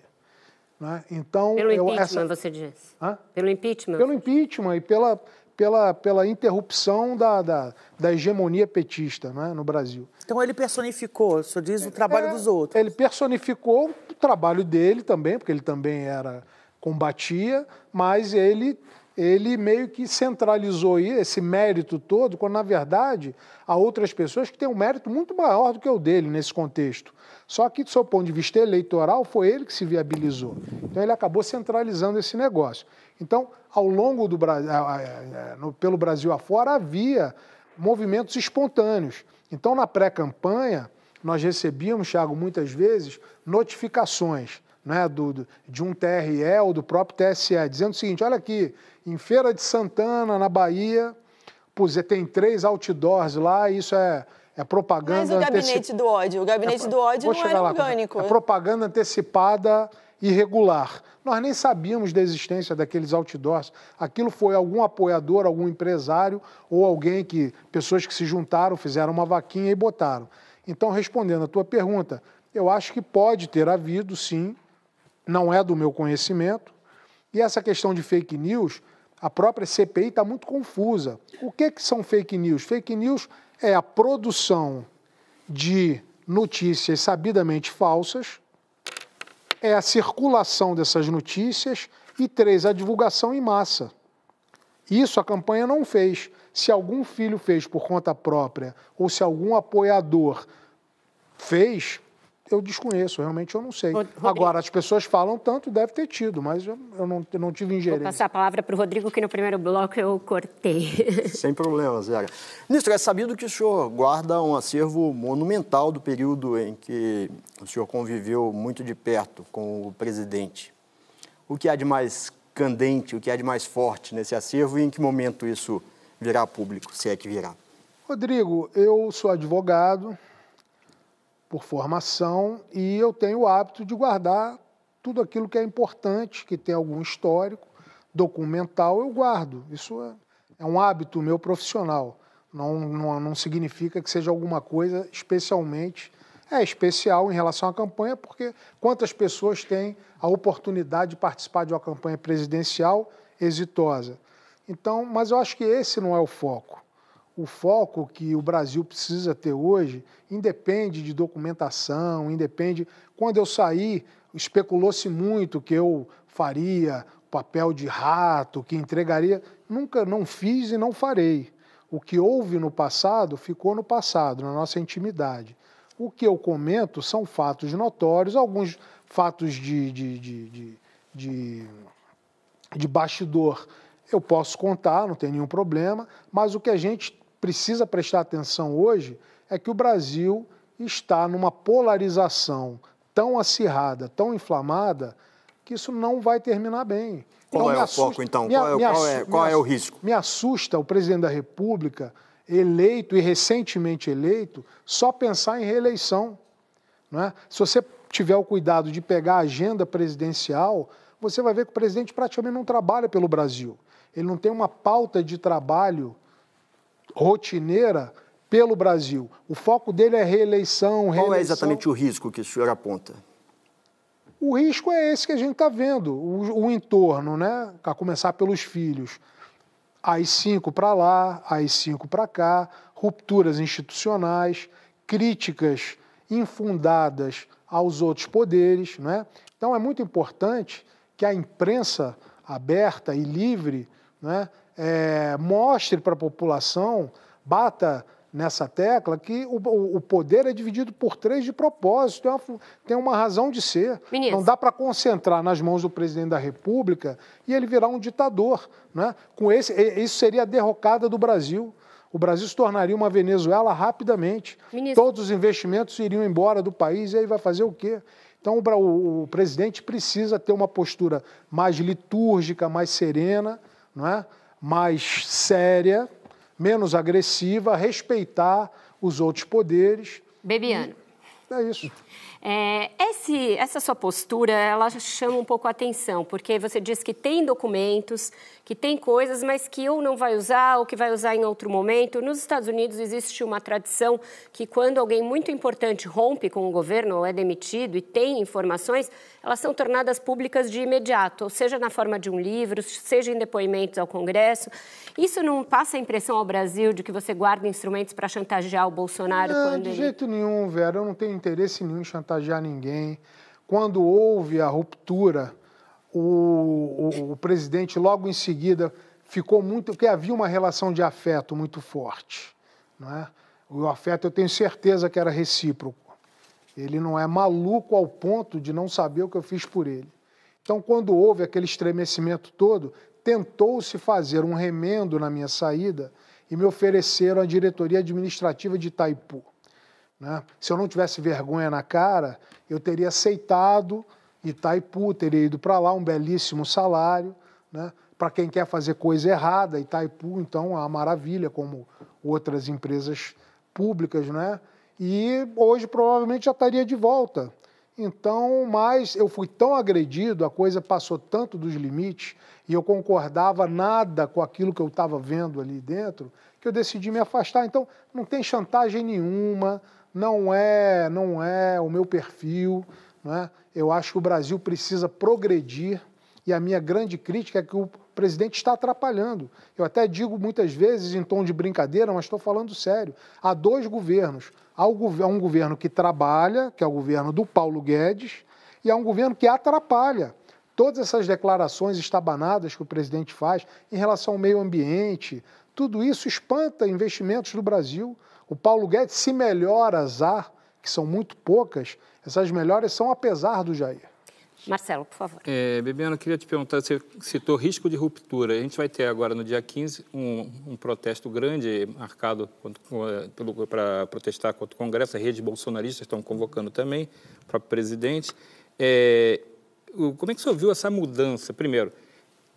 Né? Então, Pelo eu, impeachment, essa... você diz? Hã? Pelo impeachment? Pelo impeachment e pela, pela, pela interrupção da, da, da hegemonia petista né, no Brasil. Então ele personificou, o senhor diz, o trabalho é, dos outros. Ele personificou o trabalho dele também, porque ele também era combatia, mas ele ele meio que centralizou esse mérito todo, quando na verdade há outras pessoas que têm um mérito muito maior do que o dele nesse contexto. Só que, do seu ponto de vista eleitoral, foi ele que se viabilizou. Então ele acabou centralizando esse negócio. Então, ao longo do Brasil, pelo Brasil afora, havia movimentos espontâneos. Então, na pré-campanha, nós recebíamos, Thiago, muitas vezes, notificações né, do, de um TRE ou do próprio TSE, dizendo o seguinte: olha aqui, em Feira de Santana, na Bahia, pus, tem três outdoors lá, isso é, é propaganda. Mas o gabinete antecip... do ódio, o gabinete é, do ódio não era lá, orgânico. É propaganda antecipada irregular. Nós nem sabíamos da existência daqueles outdoors. Aquilo foi algum apoiador, algum empresário ou alguém que pessoas que se juntaram, fizeram uma vaquinha e botaram. Então, respondendo a tua pergunta, eu acho que pode ter havido, sim, não é do meu conhecimento. E essa questão de fake news, a própria CPI está muito confusa. O que, que são fake news? Fake news é a produção de notícias sabidamente falsas, é a circulação dessas notícias e três, a divulgação em massa. Isso a campanha não fez. Se algum filho fez por conta própria ou se algum apoiador fez, eu desconheço, realmente eu não sei. Rodrigo. Agora, as pessoas falam tanto, deve ter tido, mas eu, eu não, eu não tive ingerência. Vou passar a palavra para o Rodrigo, que no primeiro bloco eu cortei. Sem problemas, Vera. Ministro, é sabido que o senhor guarda um acervo monumental do período em que o senhor conviveu muito de perto com o presidente. O que há de mais candente, o que há de mais forte nesse acervo e em que momento isso virá público, se é que virá? Rodrigo, eu sou advogado, por formação e eu tenho o hábito de guardar tudo aquilo que é importante, que tem algum histórico, documental, eu guardo. Isso é, é um hábito meu profissional. Não, não, não significa que seja alguma coisa especialmente é especial em relação à campanha, porque quantas pessoas têm a oportunidade de participar de uma campanha presidencial exitosa? Então, mas eu acho que esse não é o foco o foco que o Brasil precisa ter hoje independe de documentação, independe. Quando eu saí, especulou-se muito que eu faria papel de rato, que entregaria. Nunca não fiz e não farei. O que houve no passado ficou no passado, na nossa intimidade. O que eu comento são fatos notórios, alguns fatos de, de, de, de, de, bastidor eu posso contar, não tem nenhum problema, mas o que a gente precisa prestar atenção hoje é que o Brasil está numa polarização tão acirrada, tão inflamada, que isso não vai terminar bem. Qual então, é o assusta, foco, então? Me, qual, é, qual, é, qual é o risco? Me assusta o presidente da República, eleito e recentemente eleito, só pensar em reeleição. Não é? Se você tiver o cuidado de pegar a agenda presidencial, você vai ver que o presidente praticamente não trabalha pelo Brasil. Ele não tem uma pauta de trabalho rotineira pelo Brasil. O foco dele é reeleição, reeleição. Qual é exatamente o risco que o senhor aponta? O risco é esse que a gente está vendo, o, o, entorno, né? A começar pelos filhos. As cinco para lá, as cinco para cá, rupturas institucionais, críticas infundadas aos outros poderes. Né? Então é muito importante que a imprensa aberta e livre né, é, mostre para a população, bata nessa tecla, que o, o, poder é dividido por três de propósito, tem uma, tem uma razão de ser. Ministro. Não dá para concentrar nas mãos do presidente da República e ele virar um ditador. Né? Com esse, isso seria a derrocada do Brasil. O Brasil se tornaria uma Venezuela rapidamente. Ministro. Todos os investimentos iriam embora do país e aí vai fazer o quê? Então, o, o presidente precisa ter uma postura mais litúrgica, mais serena, não é? Mais séria, menos agressiva, respeitar os outros poderes. Bebiano. E é isso. É, esse, essa sua postura, ela chama um pouco a atenção, porque você diz que tem documentos, que tem coisas, mas que ou não vai usar ou que vai usar em outro momento. Nos Estados Unidos existe uma tradição que quando alguém muito importante rompe com o governo ou é demitido e tem informações, elas são tornadas públicas de imediato, ou seja na forma de um livro, seja em depoimentos ao Congresso. Isso não passa a impressão ao Brasil de que você guarda instrumentos para chantagear o Bolsonaro? Não, de ele... jeito nenhum, Vera. Eu não tenho interesse nenhum em chantagear ninguém. Quando houve a ruptura, o, o, o presidente logo em seguida ficou muito... Porque havia uma relação de afeto muito forte. Não é? O afeto, eu tenho certeza que era recíproco. Ele não é maluco ao ponto de não saber o que eu fiz por ele. Então, quando houve aquele estremecimento todo, tentou-se fazer um remendo na minha saída e me ofereceram a diretoria administrativa de Itaipu. Né? Se eu não tivesse vergonha na cara, eu teria aceitado Itaipu, teria ido para lá, um belíssimo salário. Né? Para quem quer fazer coisa errada, Itaipu, então, é uma maravilha, como outras empresas públicas, né? e hoje provavelmente já estaria de volta. Então, mas eu fui tão agredido, a coisa passou tanto dos limites e eu concordava nada com aquilo que eu estava vendo ali dentro, que eu decidi me afastar. Então, não tem chantagem nenhuma, não é, não é o meu perfil, não é? Eu acho que o Brasil precisa progredir e a minha grande crítica é que o presidente está atrapalhando. Eu até digo muitas vezes em tom de brincadeira, mas estou falando sério. Há dois governos. Há um governo que trabalha, que é o governo do Paulo Guedes, e há um governo que atrapalha. Todas essas declarações estabanadas que o presidente faz em relação ao meio ambiente, tudo isso espanta investimentos do Brasil. O Paulo Guedes, se melhor azar, que são muito poucas, essas melhores são apesar do Jair. Marcelo, por favor. É, Bebiano, eu queria te perguntar, você citou risco de ruptura. A gente vai ter agora, no dia 15, um, um protesto grande marcado para protestar contra o Congresso. A rede bolsonarista estão convocando também, o próprio presidente. É, como é que o senhor viu essa mudança? Primeiro,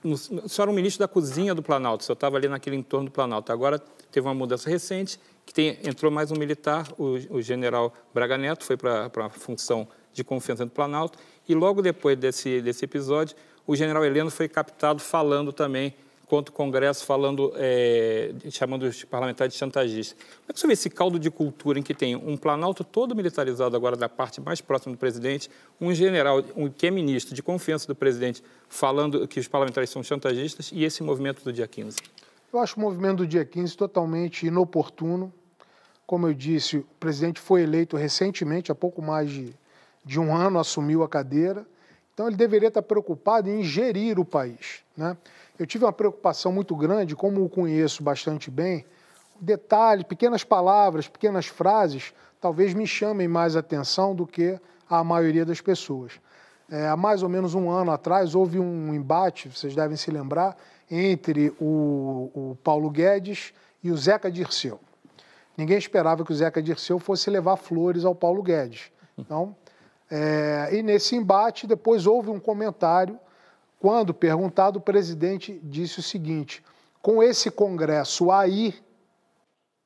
o senhor era um ministro da cozinha do Planalto, o senhor estava ali naquele entorno do Planalto. Agora teve uma mudança recente, que tem, entrou mais um militar, o, o general Braga Neto, foi para a função de confiança do Planalto, e logo depois desse, desse episódio, o general Heleno foi captado falando também contra o Congresso, falando, é, chamando os parlamentares de chantagistas. Como é que você vê esse caldo de cultura em que tem um Planalto todo militarizado agora da parte mais próxima do presidente, um general um, que é ministro de confiança do presidente falando que os parlamentares são chantagistas e esse movimento do dia 15? Eu acho o movimento do dia 15 totalmente inoportuno. Como eu disse, o presidente foi eleito recentemente, há pouco mais de de um ano assumiu a cadeira, então ele deveria estar preocupado em gerir o país. Né? Eu tive uma preocupação muito grande, como o conheço bastante bem, detalhe, pequenas palavras, pequenas frases, talvez me chamem mais atenção do que a maioria das pessoas. É, há mais ou menos um ano atrás houve um embate, vocês devem se lembrar, entre o, o Paulo Guedes e o Zeca Dirceu. Ninguém esperava que o Zeca Dirceu fosse levar flores ao Paulo Guedes. Então, é, e nesse embate, depois houve um comentário, quando perguntado, o presidente disse o seguinte: com esse Congresso aí,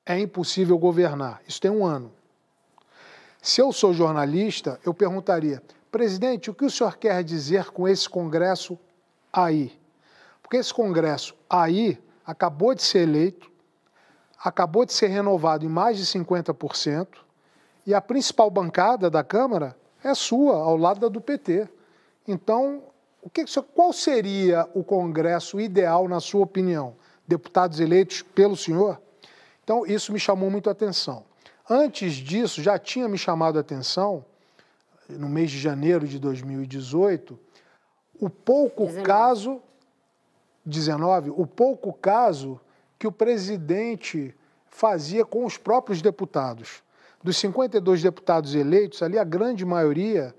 é impossível governar. Isso tem um ano. Se eu sou jornalista, eu perguntaria: presidente, o que o senhor quer dizer com esse Congresso aí? Porque esse Congresso aí acabou de ser eleito, acabou de ser renovado em mais de 50%, e a principal bancada da Câmara é sua, ao lado da do PT. Então, o que, qual seria o Congresso ideal, na sua opinião? Deputados eleitos pelo senhor? Então, isso me chamou muito a atenção. Antes disso, já tinha me chamado a atenção, no mês de janeiro de 2018, o pouco 19. caso. 19, o pouco caso que o presidente fazia com os próprios deputados. Dos 52 deputados eleitos, ali a grande maioria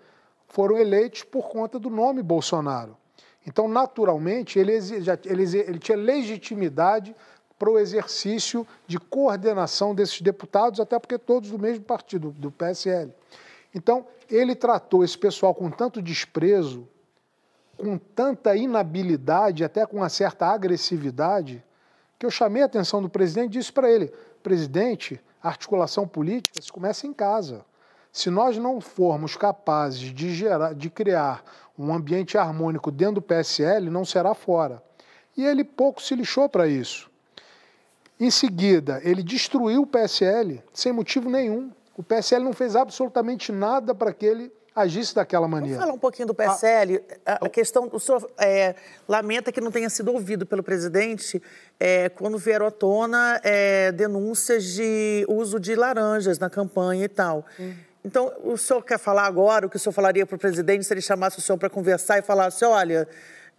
foram eleitos por conta do nome Bolsonaro. Então, naturalmente, ele, já, ele, ele tinha legitimidade para o exercício de coordenação desses deputados, até porque todos do mesmo partido, do PSL. Então, ele tratou esse pessoal com tanto desprezo, com tanta inabilidade, até com uma certa agressividade, que eu chamei a atenção do presidente e disse para ele: presidente, a articulação política se começa em casa. Se nós não formos capazes de, gerar, de criar um ambiente harmônico dentro do PSL, não será fora. E ele pouco se lixou para isso. Em seguida, ele destruiu o PSL sem motivo nenhum. O PSL não fez absolutamente nada para que ele agisse daquela maneira. Vamos falar um pouquinho do PSL. A, a questão, o senhor é, lamenta que não tenha sido ouvido pelo presidente é, quando vieram à tona é, denúncias de uso de laranjas na campanha e tal. Hum. Então, o senhor quer falar agora o que o senhor falaria para o presidente se ele chamasse o senhor para conversar e falasse, olha,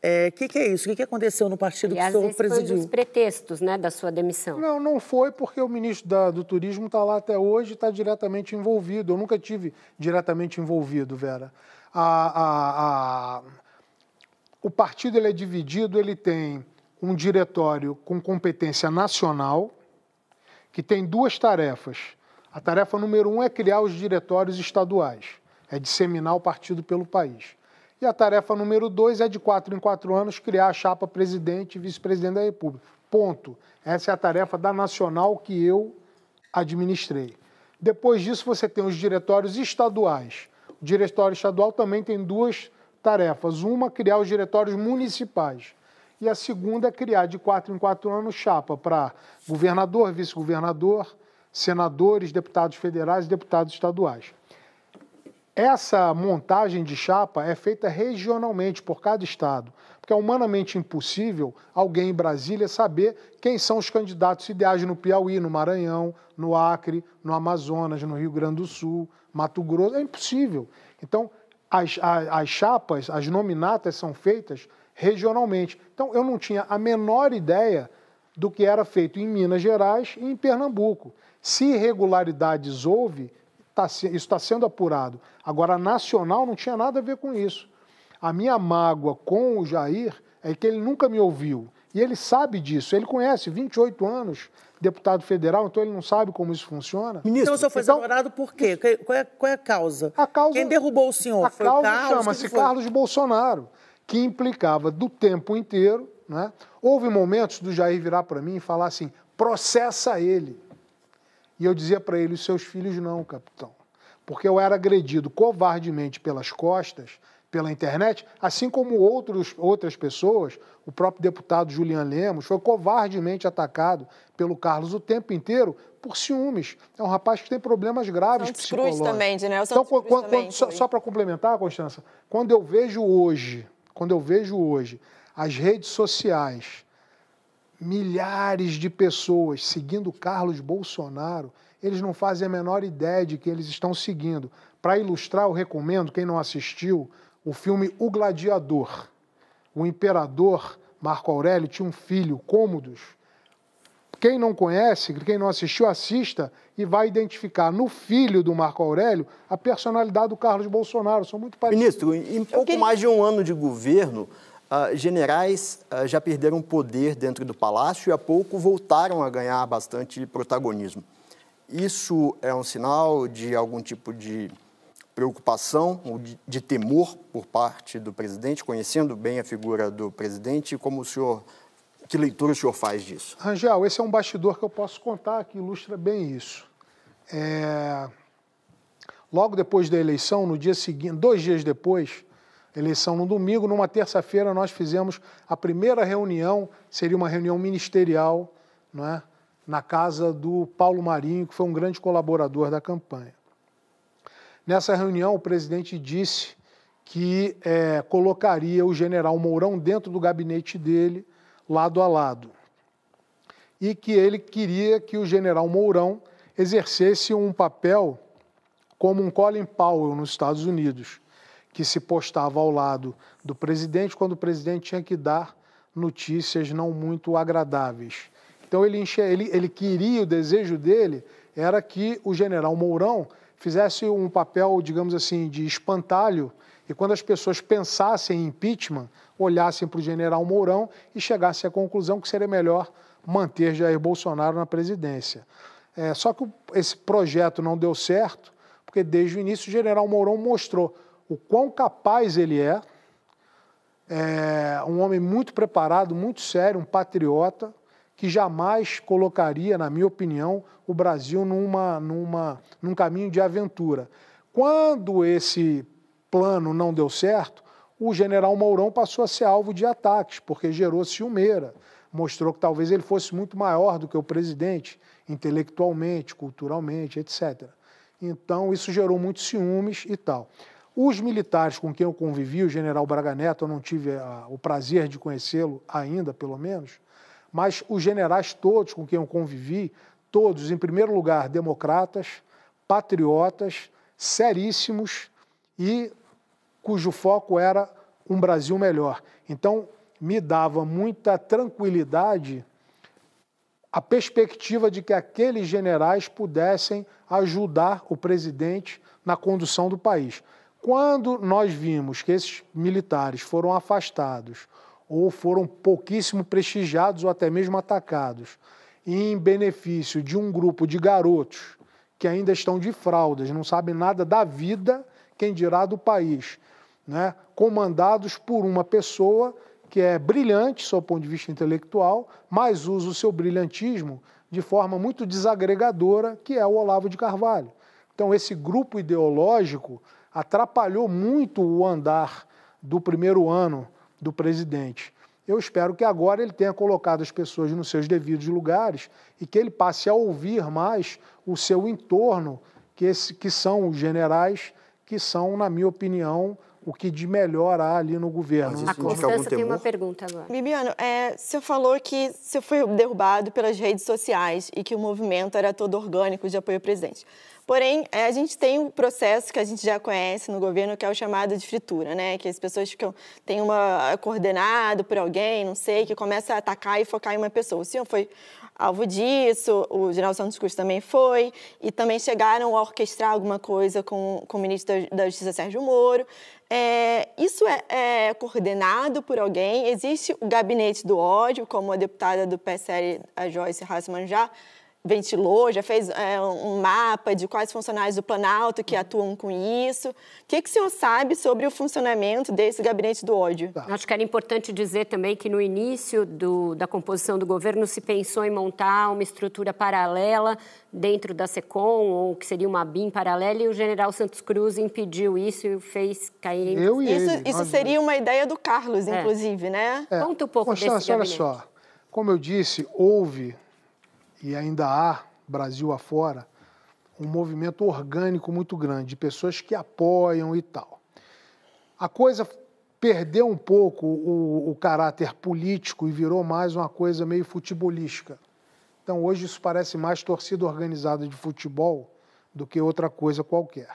o é, que, que, é isso? O que, que aconteceu no partido Aliás, que o senhor presidiu? Foi um dos pretextos né, da sua demissão. Não, não foi porque o ministro da, do Turismo está lá até hoje e está diretamente envolvido. Eu nunca tive diretamente envolvido, Vera. A, a, a... O partido ele é dividido, ele tem um diretório com competência nacional, que tem duas tarefas. A tarefa número um é criar os diretórios estaduais, é disseminar o partido pelo país. E a tarefa número dois é de quatro em quatro anos criar a chapa presidente e vice-presidente da República. Ponto. Essa é a tarefa da nacional que eu administrei. Depois disso, você tem os diretórios estaduais. O diretório estadual também tem duas tarefas. Uma, criar os diretórios municipais. E a segunda é criar de quatro em quatro anos chapa para governador, vice-governador, senadores, deputados federais e deputados estaduais. Essa montagem de chapa é feita regionalmente por cada estado, porque é humanamente impossível alguém em Brasília saber quem são os candidatos ideais no Piauí, no Maranhão, no Acre, no Amazonas, no Rio Grande do Sul, Mato Grosso. É impossível. Então, as, as, as chapas, as nominatas são feitas regionalmente. Então, eu não tinha a menor ideia do que era feito em Minas Gerais e em Pernambuco. Se irregularidades houve, tá, isso está sendo apurado. Agora, a nacional não tinha nada a ver com isso. A minha mágoa com o Jair é que ele nunca me ouviu. E ele sabe disso, ele conhece 28 anos, deputado federal, então ele não sabe como isso funciona. Ministro, então o senhor foi então, exonerado por quê? Qual é, qual é a causa? A causa Quem derrubou o senhor? A foi causa chama-se Carlos Bolsonaro, que implicava do tempo inteiro. Né? Houve momentos do Jair virar para mim e falar assim: processa ele. E eu dizia para ele: seus filhos não, capitão. Porque eu era agredido covardemente pelas costas pela internet, assim como outros, outras pessoas, o próprio deputado Julian Lemos foi covardemente atacado pelo Carlos o tempo inteiro por ciúmes. É um rapaz que tem problemas graves Santos psicológicos. Cruz também, né? então, quando, quando, só, só para complementar, Constança, quando eu vejo hoje, quando eu vejo hoje as redes sociais, milhares de pessoas seguindo Carlos Bolsonaro, eles não fazem a menor ideia de que eles estão seguindo. Para ilustrar, eu recomendo, quem não assistiu, o filme O Gladiador. O imperador Marco Aurélio tinha um filho, Cômodos. Quem não conhece, quem não assistiu, assista e vai identificar no filho do Marco Aurélio a personalidade do Carlos Bolsonaro. São muito parecidos. Ministro, em pouco queria... mais de um ano de governo, uh, generais uh, já perderam poder dentro do palácio e há pouco voltaram a ganhar bastante protagonismo. Isso é um sinal de algum tipo de preocupação ou de, de, temor por parte do presidente, conhecendo bem a figura do presidente, como o senhor, que leitura o senhor faz disso? Rangel, esse é um bastidor que eu posso contar que ilustra bem isso. É... Logo depois da eleição, no dia seguinte, dois dias depois, eleição no domingo, numa terça-feira nós fizemos a primeira reunião, seria uma reunião ministerial, não é? na casa do Paulo Marinho, que foi um grande colaborador da campanha. Nessa reunião, o presidente disse que é, colocaria o general Mourão dentro do gabinete dele, lado a lado. E que ele queria que o general Mourão exercesse um papel como um Colin Powell nos Estados Unidos, que se postava ao lado do presidente quando o presidente tinha que dar notícias não muito agradáveis. Então ele, ele, ele queria, o desejo dele era que o general Mourão fizesse um papel, digamos assim, de espantalho e quando as pessoas pensassem em impeachment, olhassem para o general Mourão e chegassem à conclusão que seria melhor manter Jair Bolsonaro na presidência. É, só que esse projeto não deu certo, porque desde o início o general Mourão mostrou o quão capaz ele é, é um homem muito preparado, muito sério, um patriota, que jamais colocaria, na minha opinião, o Brasil numa, numa, num caminho de aventura. Quando esse plano não deu certo, o general Mourão passou a ser alvo de ataques, porque gerou ciumeira, mostrou que talvez ele fosse muito maior do que o presidente, intelectualmente, culturalmente, etc. Então, isso gerou muitos ciúmes e tal. Os militares com quem eu convivi, o general Braga Neto, eu não tive a, o prazer de conhecê-lo ainda, pelo menos, mas os generais todos com quem eu convivi, todos, em primeiro lugar, democratas, patriotas, seríssimos e cujo foco era um Brasil melhor. Então, me dava muita tranquilidade a perspectiva de que aqueles generais pudessem ajudar o presidente na condução do país. Quando nós vimos que esses militares foram afastados ou foram pouquíssimo prestigiados ou até mesmo atacados, em benefício de um grupo de garotos que ainda estão de fraldas, não sabem nada da vida, quem dirá do país, né? comandados por uma pessoa que é brilhante, sob o ponto de vista intelectual, mas usa o seu brilhantismo de forma muito desagregadora, que é o Olavo de Carvalho. Então, esse grupo ideológico atrapalhou muito o andar do primeiro ano do presidente. Eu espero que agora ele tenha colocado as pessoas nos seus devidos lugares e que ele passe a ouvir mais o seu entorno, que, esse, que são os generais, que são, na minha opinião, o que de melhor há ali no governo. A Constância tem uma pergunta agora. Bibiano, é, você falou que você foi derrubado pelas redes sociais e que o movimento era todo orgânico de apoio ao presidente. Porém, é, a gente tem um processo que a gente já conhece no governo, que é o chamado de fritura, né? Que as pessoas ficam, tem uma é coordenado por alguém, não sei, que começa a atacar e focar em uma pessoa. O senhor foi alvo disso, o general Santos Cruz também foi, e também chegaram a orquestrar alguma coisa com, com o ministro da, Justiça, Sérgio Moro. É, isso é, é, coordenado por alguém? Existe o gabinete do ódio, como a deputada do PSL, a Joyce Hassman, já ventilou, já fez é, um mapa de quais funcionários do Planalto que atuam com isso. O que, que o senhor sabe sobre o funcionamento desse gabinete do ódio? Tá. Acho que era importante dizer também que no início do, da composição do governo se pensou em montar uma estrutura paralela dentro da SECOM, ou que seria uma BIM paralela, e o general Santos Cruz impediu isso e fez cair... Eu e isso, ele, isso seria uma ideia do Carlos, é. inclusive, né? É. Conta um pouco Constância, desse gabinete. olha só, como eu disse, houve e ainda há, Brasil afora, um movimento orgânico muito grande, de pessoas que apoiam e tal. A coisa perdeu um pouco o, o caráter político e virou mais uma coisa meio futebolística. Então, hoje, isso parece mais torcida organizada de futebol do que outra coisa qualquer.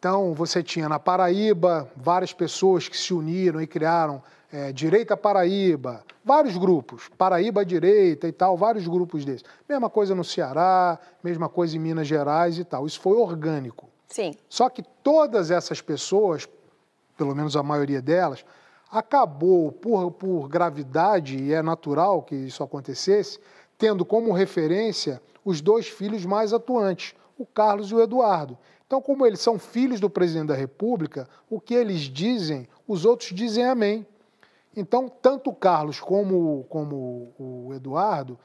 Então, você tinha na Paraíba várias pessoas que se uniram e criaram é, Direita Paraíba, vários grupos, Paraíba Direita e tal, vários grupos desses. Mesma coisa no Ceará, mesma coisa em Minas Gerais e tal. Isso foi orgânico. Sim. Só que todas essas pessoas, pelo menos a maioria delas, acabou por, por gravidade, e é natural que isso acontecesse, tendo como referência os dois filhos mais atuantes, o Carlos e o Eduardo. Então, como eles são filhos do presidente da República, o que eles dizem, os outros dizem amém. Então, tanto o Carlos como, como o Eduardo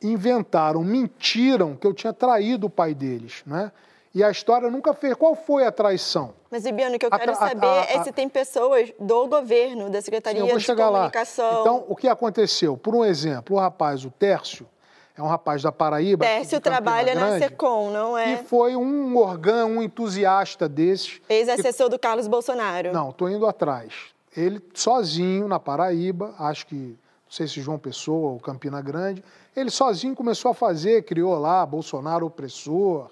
inventaram, mentiram que eu tinha traído o pai deles, né? E a história nunca fez. Qual foi a traição? Mas, Ibiano, o que eu quero saber a, a, é se tem pessoas do governo, da Secretaria Sim, de Comunicação. Lá. Então, o que aconteceu? Por um exemplo, o rapaz, o Tércio, é um rapaz da Paraíba. Tércio trabalha Grande, na SECOM, não é? E foi um orgão, um entusiasta desses. Ex-assessor que... do Carlos Bolsonaro. Não, estou indo atrás ele sozinho na Paraíba, acho que, não sei se João Pessoa ou Campina Grande, ele sozinho começou a fazer, criou lá Bolsonaro opressor,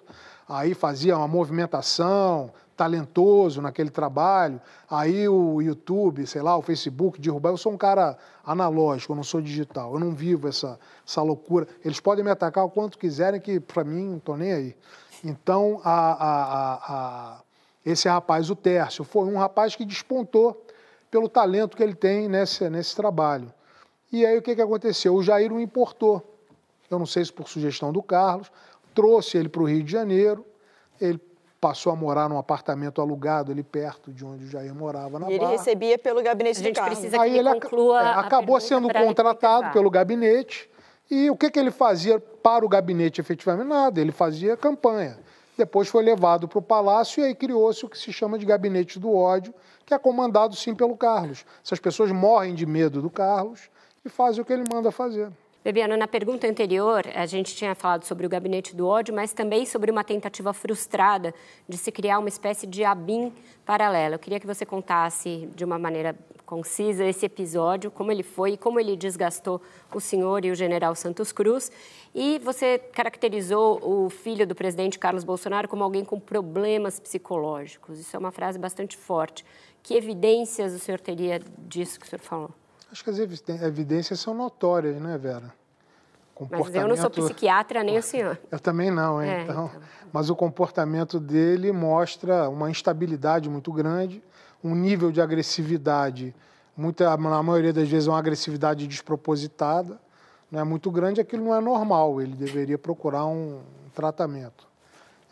aí fazia uma movimentação, talentoso naquele trabalho, aí o YouTube, sei lá, o Facebook derrubar, eu sou um cara analógico, eu não sou digital, eu não vivo essa, essa loucura. Eles podem me atacar o quanto quiserem, que para mim não estou nem aí. Então, a, a, a, esse rapaz, o Tércio, foi um rapaz que despontou pelo talento que ele tem nesse, nesse trabalho. E aí o que, que aconteceu? O Jair o importou. Eu não sei se por sugestão do Carlos, trouxe ele para o Rio de Janeiro, ele passou a morar num apartamento alugado ali perto de onde o Jair morava na E ele recebia pelo gabinete a gente do Carlos. precisa Aí que ele conclua é, acabou sendo contratado pelo gabinete e o que, que ele fazia para o gabinete efetivamente? Nada, ele fazia campanha. Depois foi levado para o palácio e aí criou-se o que se chama de gabinete do ódio, que é comandado sim pelo Carlos. Essas pessoas morrem de medo do Carlos e fazem o que ele manda fazer. Bebiano, na pergunta anterior, a gente tinha falado sobre o gabinete do ódio, mas também sobre uma tentativa frustrada de se criar uma espécie de ABIN paralelo. Eu queria que você contasse de uma maneira concisa esse episódio, como ele foi e como ele desgastou o senhor e o general Santos Cruz. E você caracterizou o filho do presidente Carlos Bolsonaro como alguém com problemas psicológicos. Isso é uma frase bastante forte. Que evidências o senhor teria disso que o senhor falou? Acho que as evidências são notórias, né, Vera? Mas eu não sou psiquiatra, nem o senhor. Eu também não, hein? É, então... então... Mas o comportamento dele mostra uma instabilidade muito grande, um nível de agressividade, muita, na maioria das vezes, uma agressividade despropositada, não é muito grande, aquilo não é normal, ele deveria procurar um, um tratamento.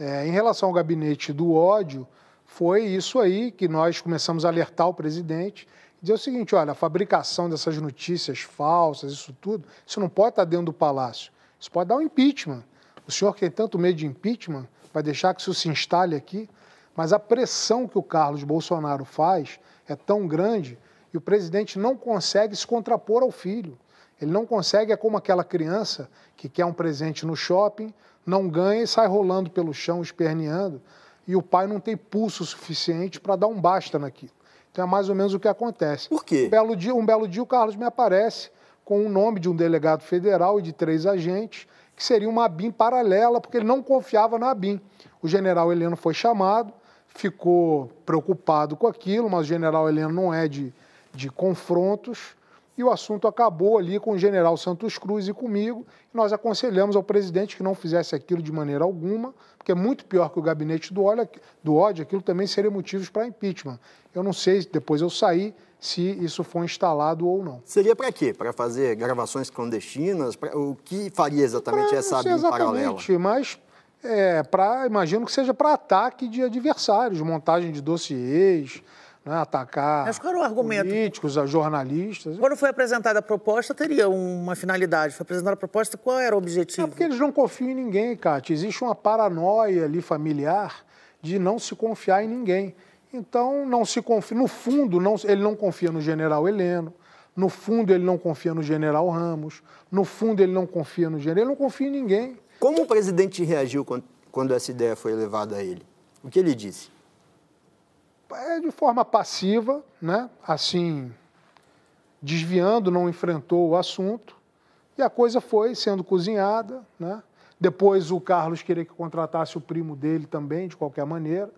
É, em relação ao gabinete do ódio, foi isso aí que nós começamos a alertar o presidente, dizer o seguinte, olha, a fabricação dessas notícias falsas, isso tudo, isso não pode estar dentro do palácio. Isso pode dar um impeachment. O senhor que tem tanto medo de impeachment vai deixar que isso se instale aqui, mas a pressão que o Carlos Bolsonaro faz é tão grande e o presidente não consegue se contrapor ao filho. Ele não consegue, é como aquela criança que quer um presente no shopping, não ganha e sai rolando pelo chão, esperneando e o pai não tem pulso suficiente para dar um basta naquilo. Então é mais ou menos o que acontece. Por quê? Um belo dia, um belo dia o Carlos me aparece com o nome de um delegado federal e de três agentes que seria uma ABIN paralela, porque ele não confiava na ABIN. O general Heleno foi chamado, ficou preocupado com aquilo, mas o general Heleno não é de, de confrontos, e o assunto acabou ali com o general Santos Cruz e comigo. E nós aconselhamos ao presidente que não fizesse aquilo de maneira alguma, porque é muito pior que o gabinete do ódio, do ódio aquilo também seria motivos para impeachment. Eu não sei, depois eu saí, se isso foi instalado ou não. Seria para quê? Para fazer gravações clandestinas? Pra, o que faria exatamente pra, essa BIM paralela? Mas é, pra, imagino que seja para ataque de adversários, montagem de dossiês, né, atacar Mas qual era o argumento? políticos, jornalistas. Quando foi apresentada a proposta, teria uma finalidade. Foi apresentada a proposta, qual era o objetivo? É porque eles não confiam em ninguém, Cátia. Existe uma paranoia ali familiar de não se confiar em ninguém. Então, não se confia. No fundo, não, ele não confia no general Heleno. No fundo, ele não confia no general Ramos. No fundo, ele não confia no general. Ele não confia em ninguém. Como o presidente reagiu quando, quando essa ideia foi levada a ele? O que ele disse? É de forma passiva, né? assim, desviando, não enfrentou o assunto. E a coisa foi sendo cozinhada. Né? Depois o Carlos queria que contratasse o primo dele também, de qualquer maneira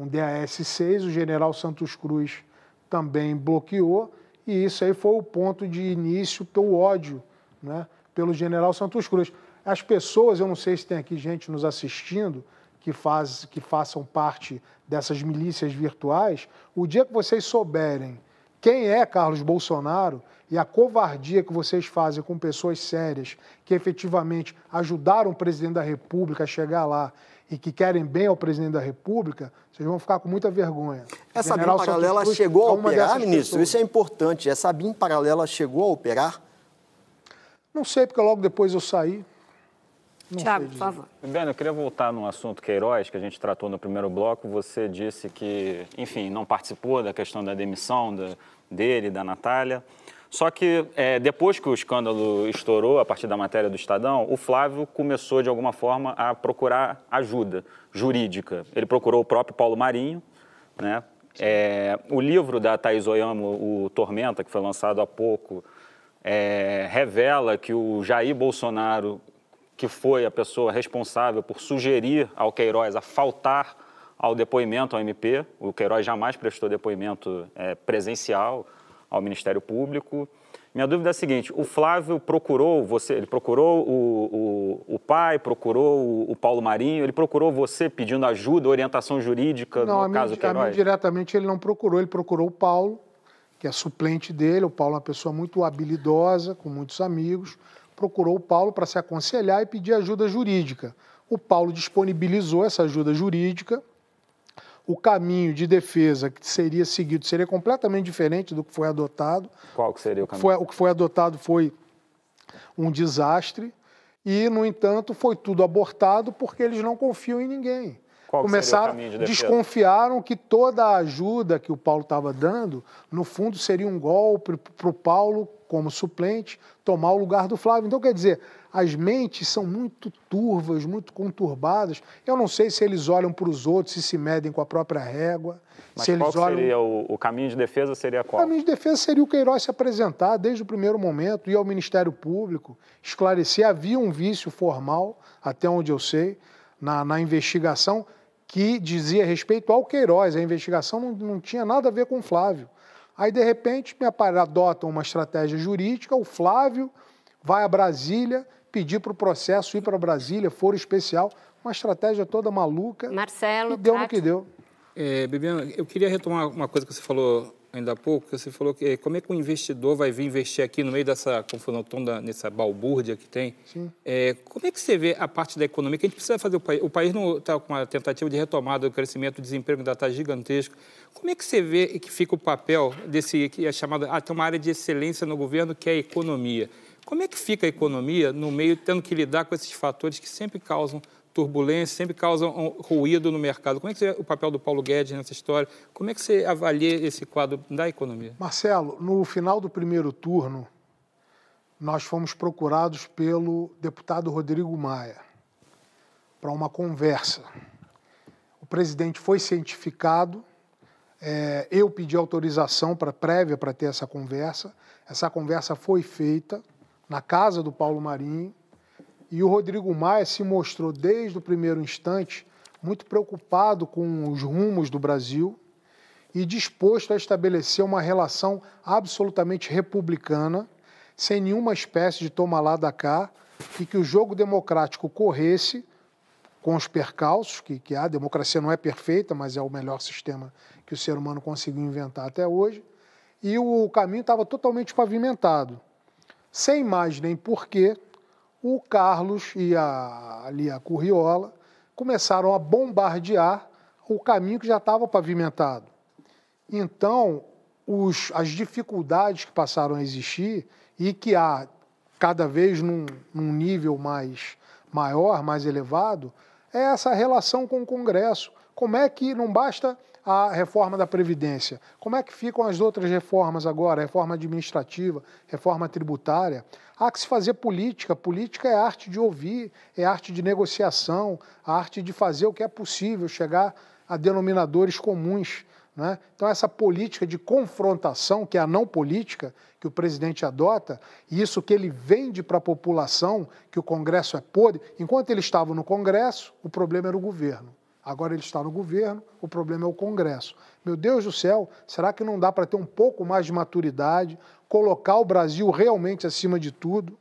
um DAS-6, o general Santos Cruz também bloqueou, e isso aí foi o ponto de início pelo ódio né, pelo general Santos Cruz. As pessoas, eu não sei se tem aqui gente nos assistindo, que, faz, que façam parte dessas milícias virtuais, o dia que vocês souberem quem é Carlos Bolsonaro e a covardia que vocês fazem com pessoas sérias que efetivamente ajudaram o presidente da República a chegar lá e que querem bem ao presidente da República, vocês vão ficar com muita vergonha. Essa BIM paralela chegou a operar, ministro? Pessoas. Isso é importante. Essa BIM paralela chegou a operar? Não sei, porque logo depois eu saí. Tiago, por favor. Beno, eu queria voltar no assunto Queiroz, que a gente tratou no primeiro bloco. Você disse que, enfim, não participou da questão da demissão da, dele, da Natália. Só que é, depois que o escândalo estourou, a partir da matéria do Estadão, o Flávio começou, de alguma forma, a procurar ajuda jurídica. Ele procurou o próprio Paulo Marinho, né? É, o livro da Thais Oyamo, o Tormenta, que foi lançado há pouco, é, revela que o Jair Bolsonaro, que foi a pessoa responsável por sugerir ao Queiroz a faltar ao depoimento ao MP, o Queiroz jamais prestou depoimento é, presencial, ao Ministério Público. Minha dúvida é a seguinte: o Flávio procurou você, ele procurou o, o, o pai, procurou o, o, Paulo Marinho, ele procurou você pedindo ajuda, orientação jurídica não, no caso Queiroz? Não, diretamente ele não procurou, ele procurou o Paulo, que é suplente dele. O Paulo é uma pessoa muito habilidosa, com muitos amigos. Procurou o Paulo para se aconselhar e pedir ajuda jurídica. O Paulo disponibilizou essa ajuda jurídica o caminho de defesa que seria seguido seria completamente diferente do que foi adotado. Qual que seria o caminho? Foi, o que foi adotado foi um desastre e, no entanto, foi tudo abortado porque eles não confiam em ninguém. Qual Começaram, de desconfiaram que toda a ajuda que o Paulo estava dando, no fundo, seria um golpe para o Paulo, como suplente, tomar o lugar do Flávio. Então, quer dizer, as mentes são muito turvas, muito conturbadas. Eu não sei se eles olham para os outros, se se medem com a própria régua. Mas se qual olham... seria o, o, caminho de defesa? Seria qual? O caminho de defesa seria o Queiroz se apresentar desde o primeiro momento, ir ao Ministério Público, esclarecer. Havia um vício formal, até onde eu sei, na, na investigação, que dizia respeito ao Queiroz. A investigação não, não tinha nada a ver com o Flávio. Aí, de repente, me adotam uma estratégia jurídica, o Flávio vai a Brasília pedir para o processo ir para Brasília, foro especial, uma estratégia toda maluca. Marcelo, e deu no que deu. É, Bibiana, eu queria retomar uma coisa que você falou ainda há pouco, que você falou que como é que um investidor vai vir investir aqui no meio dessa confusão toda, nessa balbúrdia que tem. É, como é que você vê a parte da economia que a gente precisa fazer? O país, o país não está com uma tentativa de retomada do crescimento, o desemprego ainda está gigantesco. Como é que você vê que fica o papel desse, que é chamado, ah, tem uma área de excelência no governo que é a economia. Como é que fica a economia no meio tendo que lidar com esses fatores que sempre causam turbulência, sempre causam ruído no mercado? Como é que é o papel do Paulo Guedes nessa história? Como é que você avalia esse quadro da economia? Marcelo, no final do primeiro turno, nós fomos procurados pelo deputado Rodrigo Maia para uma conversa. O presidente foi cientificado, é, eu pedi autorização para prévia para ter essa conversa. Essa conversa foi feita na casa do Paulo Marinho E o Rodrigo Maia se mostrou, desde o primeiro instante, muito preocupado com os rumos do Brasil e disposto a estabelecer uma relação absolutamente republicana, sem nenhuma espécie de toma lá da cá, e que o jogo democrático corresse com os percalços que, que. A democracia não é perfeita, mas é o melhor sistema que o ser humano conseguiu inventar até hoje. E o caminho estava totalmente pavimentado. Sem mais nem porquê, o Carlos e a, ali a Curriola começaram a bombardear o caminho que já estava pavimentado. Então, os, as dificuldades que passaram a existir e que há cada vez num, num nível mais maior, mais elevado, é essa relação com o Congresso. Como é que não basta a reforma da Previdência? Como é que ficam as outras reformas agora? Reforma administrativa, reforma tributária? Há que se fazer política. Política é arte de ouvir, é arte de negociação, a arte de fazer o que é possível, chegar a denominadores comuns. Né? Então, essa política de confrontação, que é a não política que o presidente adota, e isso que ele vende para a população, que o Congresso é podre, enquanto ele estava no Congresso, o problema era o governo. Agora ele está no governo, o problema é o Congresso. Meu Deus do céu, será que não dá para ter um pouco mais de maturidade, colocar o Brasil realmente acima de tudo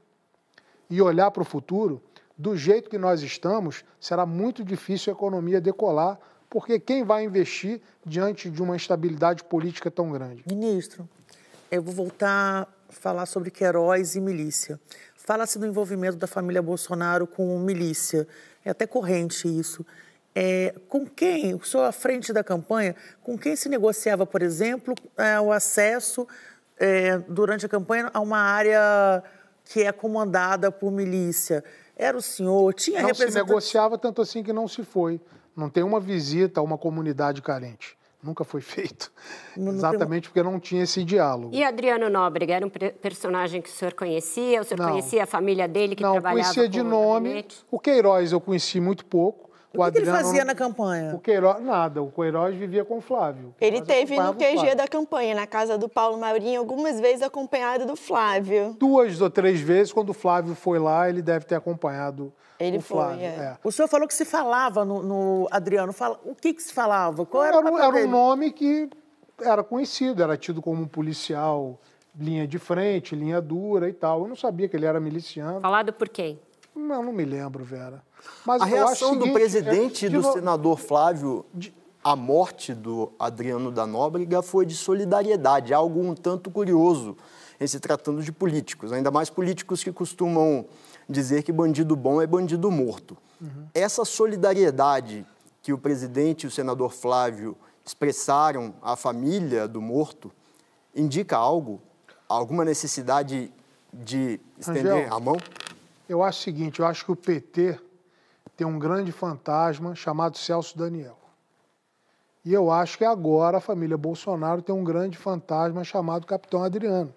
e olhar para o futuro? Do jeito que nós estamos, será muito difícil a economia decolar, porque quem vai investir diante de uma instabilidade política tão grande? Ministro, eu vou voltar a falar sobre Queiroz e milícia. Fala-se do envolvimento da família Bolsonaro com milícia. É até corrente isso. É, com quem, o senhor à frente da campanha, com quem se negociava, por exemplo, é, o acesso é, durante a campanha a uma área que é comandada por milícia? Era o senhor? Tinha Não se negociava tanto assim que não se foi. Não tem uma visita a uma comunidade carente. Nunca foi feito. Não, Exatamente não porque não tinha esse diálogo. E Adriano Nóbrega era um personagem que o senhor conhecia? O senhor não. conhecia a família dele que não, trabalhava conhecia de nome. O Queiroz eu conheci muito pouco. O, o que, ele fazia na campanha? O Queiroz, nada. O Queiroz vivia com o Flávio. O ele teve no QG da campanha, na casa do Paulo Maurinho, algumas vezes acompanhado do Flávio. Duas ou três vezes, quando o Flávio foi lá, ele deve ter acompanhado ele o Flávio. Foi, é. É. O senhor falou que se falava no, no Adriano. Fala, o que, que se falava? Qual era, era, era um nome que era conhecido, era tido como um policial linha de frente, linha dura e tal. Eu não sabia que ele era miliciano. Falado por quem? Não, não me lembro, Vera. Mas a reação seguinte, do presidente e do senador Flávio à morte do Adriano da Nóbrega foi de solidariedade, algo um tanto curioso em se tratando de políticos, ainda mais políticos que costumam dizer que bandido bom é bandido morto. Uhum. Essa solidariedade que o presidente e o senador Flávio expressaram à família do morto indica algo? Alguma necessidade de estender Angel, a mão? Eu acho o seguinte, eu acho que o PT tem um grande fantasma chamado Celso Daniel. E eu acho que agora a família Bolsonaro tem um grande fantasma chamado Capitão Adriano.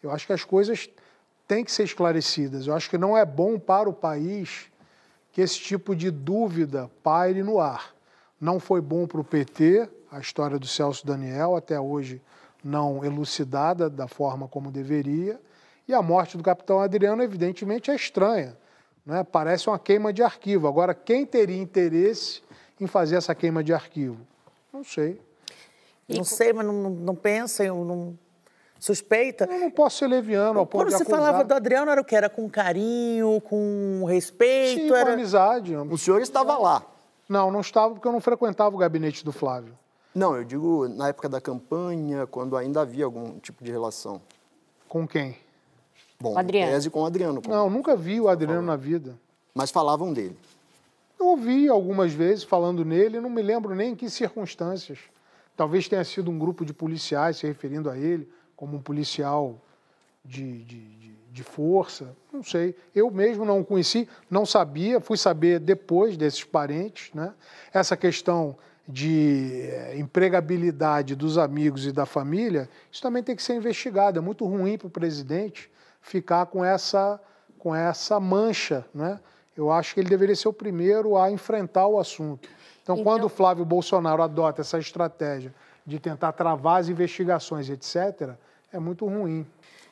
Eu acho que as coisas têm que ser esclarecidas. Eu acho que não é bom para o país que esse tipo de dúvida paire no ar. Não foi bom para o PT a história do Celso Daniel, até hoje não elucidada da forma como deveria. E a morte do capitão Adriano, evidentemente, é estranha. Né? Parece uma queima de arquivo. Agora, quem teria interesse em fazer essa queima de arquivo? Não sei. Não sei, mas não, não pensa, não suspeita. Eu não posso ser leviano ao ponto Quando você acusar. falava do Adriano, era o que? Era com carinho, com respeito? Sim, era... com amizade. O senhor estava lá? Não, não estava porque eu não frequentava o gabinete do Flávio. Não, eu digo na época da campanha, quando ainda havia algum tipo de relação. Com quem? Bom, Adriano. tese com o Adriano. Com... Não, nunca vi o Adriano na vida. Mas falavam dele. Eu ouvi algumas vezes falando nele, não me lembro nem em que circunstâncias. Talvez tenha sido um grupo de policiais se referindo a ele como um policial de, de, de, de força, não sei. Eu mesmo não o conheci, não sabia, fui saber depois desses parentes. Né? Essa questão de eh, empregabilidade dos amigos e da família, isso também tem que ser investigado. É muito ruim para o presidente ficar com essa, com essa mancha. Né? Eu acho que ele deveria ser o primeiro a enfrentar o assunto. Então, então... quando o Flávio Bolsonaro adota essa estratégia de tentar travar as investigações, etc., é muito ruim.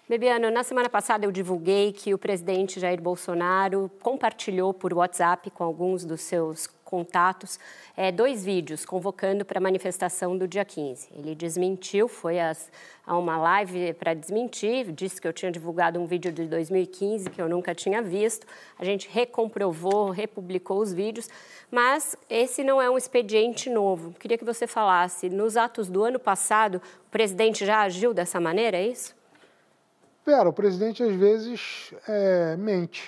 Bebiano, na semana passada eu divulguei que o presidente Jair Bolsonaro compartilhou por WhatsApp com alguns dos seus contatos é, dois vídeos convocando para a manifestação do dia 15. Ele desmentiu, foi as, a uma live para desmentir, disse que eu tinha divulgado um vídeo de 2015 que eu nunca tinha visto. A gente recomprovou, republicou os vídeos, mas esse não é um expediente novo. Queria que você falasse, nos atos do ano passado, o presidente já agiu dessa maneira, é isso? Pera, o presidente às vezes é, mente.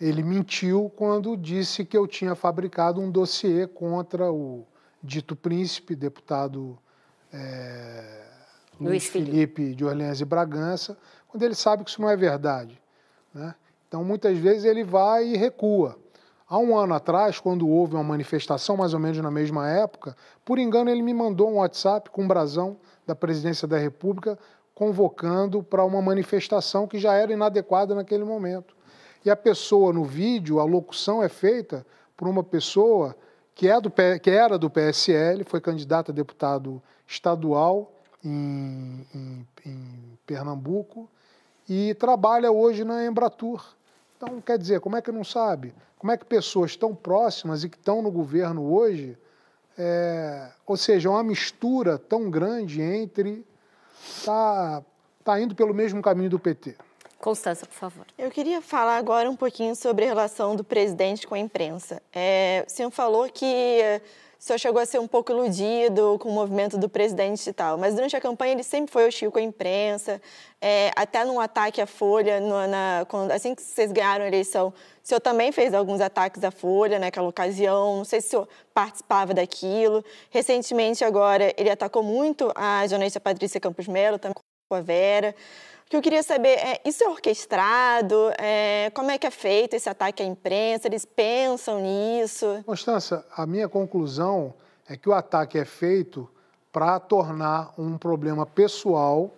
Ele mentiu quando disse que eu tinha fabricado um dossiê contra o dito príncipe, deputado é, Luiz Felipe de Orleans e Bragança, quando ele sabe que isso não é verdade. Né? Então, muitas vezes, ele vai e recua. Há um ano atrás, quando houve uma manifestação, mais ou menos na mesma época, por engano, ele me mandou um WhatsApp com um brasão da presidência da República convocando para uma manifestação que já era inadequada naquele momento. E a pessoa no vídeo, a locução é feita por uma pessoa que, é do, que era do PSL, foi candidata a deputado estadual em, em, em Pernambuco e trabalha hoje na Embratur. Então, quer dizer, como é que não sabe? Como é que pessoas tão próximas e que estão no governo hoje, é, ou seja, uma mistura tão grande entre está tá indo pelo mesmo caminho do PT. Constança, por favor. Eu queria falar agora um pouquinho sobre a relação do presidente com a imprensa. É, o senhor falou que o senhor chegou a ser um pouco iludido com o movimento do presidente e tal, mas durante a campanha ele sempre foi hostil com a imprensa, é, até num ataque à Folha, no, na, quando, assim que vocês ganharam a eleição, o senhor também fez alguns ataques à Folha naquela ocasião, não sei se o senhor participava daquilo. Recentemente, agora, ele atacou muito a jornalista Patrícia Campos Melo, também com a Vera. O que eu queria saber é, isso é orquestrado? É, como é que é feito esse ataque à imprensa? Eles pensam nisso? Constança, a minha conclusão é que o ataque é feito para tornar um problema pessoal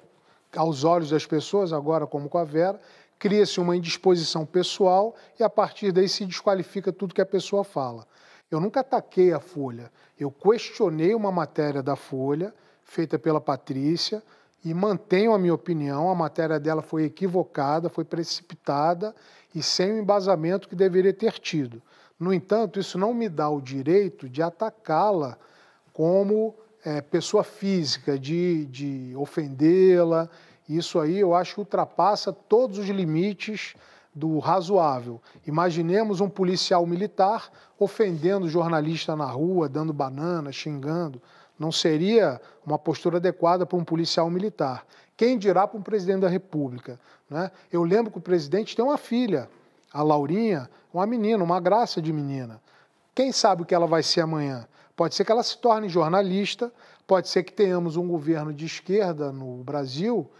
aos olhos das pessoas, agora como com a Vera, cria-se uma indisposição pessoal e a partir daí se desqualifica tudo que a pessoa fala. Eu nunca ataquei a Folha, eu questionei uma matéria da Folha, feita pela Patrícia, e mantenho a minha opinião, a matéria dela foi equivocada, foi precipitada e sem o embasamento que deveria ter tido. No entanto, isso não me dá o direito de atacá-la como é, pessoa física, de, de ofendê-la. Isso aí eu acho que ultrapassa todos os limites do razoável. Imaginemos um policial militar ofendendo jornalista na rua, dando banana, xingando. Não seria uma postura adequada para um policial militar. Quem dirá para um presidente da República? Né? Eu lembro que o presidente tem uma filha, a Laurinha, uma menina, uma graça de menina. Quem sabe o que ela vai ser amanhã? Pode ser que ela se torne jornalista, pode ser que tenhamos um governo de esquerda no Brasil.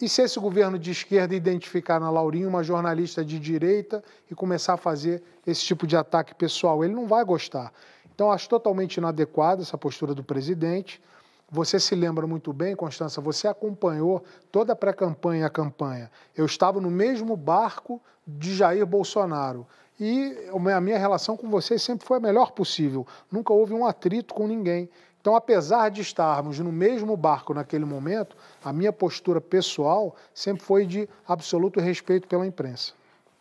E se esse governo de esquerda identificar na Laurinha uma jornalista de direita e começar a fazer esse tipo de ataque pessoal, ele não vai gostar. Então, acho totalmente inadequada essa postura do presidente. Você se lembra muito bem, Constança, você acompanhou toda a pré-campanha e a campanha. Eu estava no mesmo barco de Jair Bolsonaro. E a minha relação com você sempre foi a melhor possível. Nunca houve um atrito com ninguém. Então, apesar de estarmos no mesmo barco naquele momento, a minha postura pessoal sempre foi de absoluto respeito pela imprensa.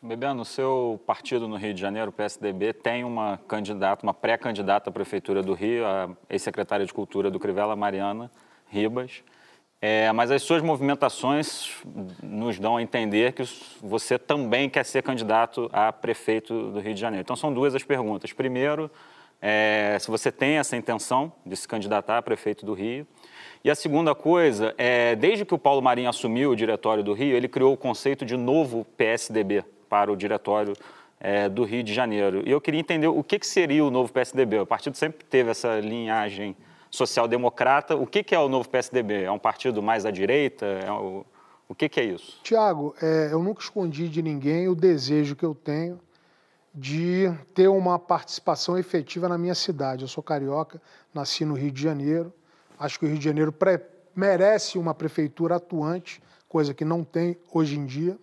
Bebiano, o seu partido no Rio de Janeiro, o PSDB, tem uma candidata, uma pré-candidata à Prefeitura do Rio, a ex-secretária de Cultura do Crivella, Mariana Ribas. É, mas as suas movimentações nos dão a entender que você também quer ser candidato a prefeito do Rio de Janeiro. Então, são duas as perguntas. Primeiro, é, se você tem essa intenção de se candidatar a prefeito do Rio. E a segunda coisa, é, desde que o Paulo Marinho assumiu o diretório do Rio, ele criou o conceito de novo PSDB, para o diretório é, do Rio de Janeiro. E eu queria entender o que, que seria o novo PSDB. O partido sempre teve essa linhagem social-democrata. O que, que é o novo PSDB? É um partido mais à direita? É o, o que, que é isso? Tiago, é, eu nunca escondi de ninguém o desejo que eu tenho de ter uma participação efetiva na minha cidade. Eu sou carioca, nasci no Rio de Janeiro. Acho que o Rio de Janeiro merece uma prefeitura atuante, coisa que não tem hoje em dia.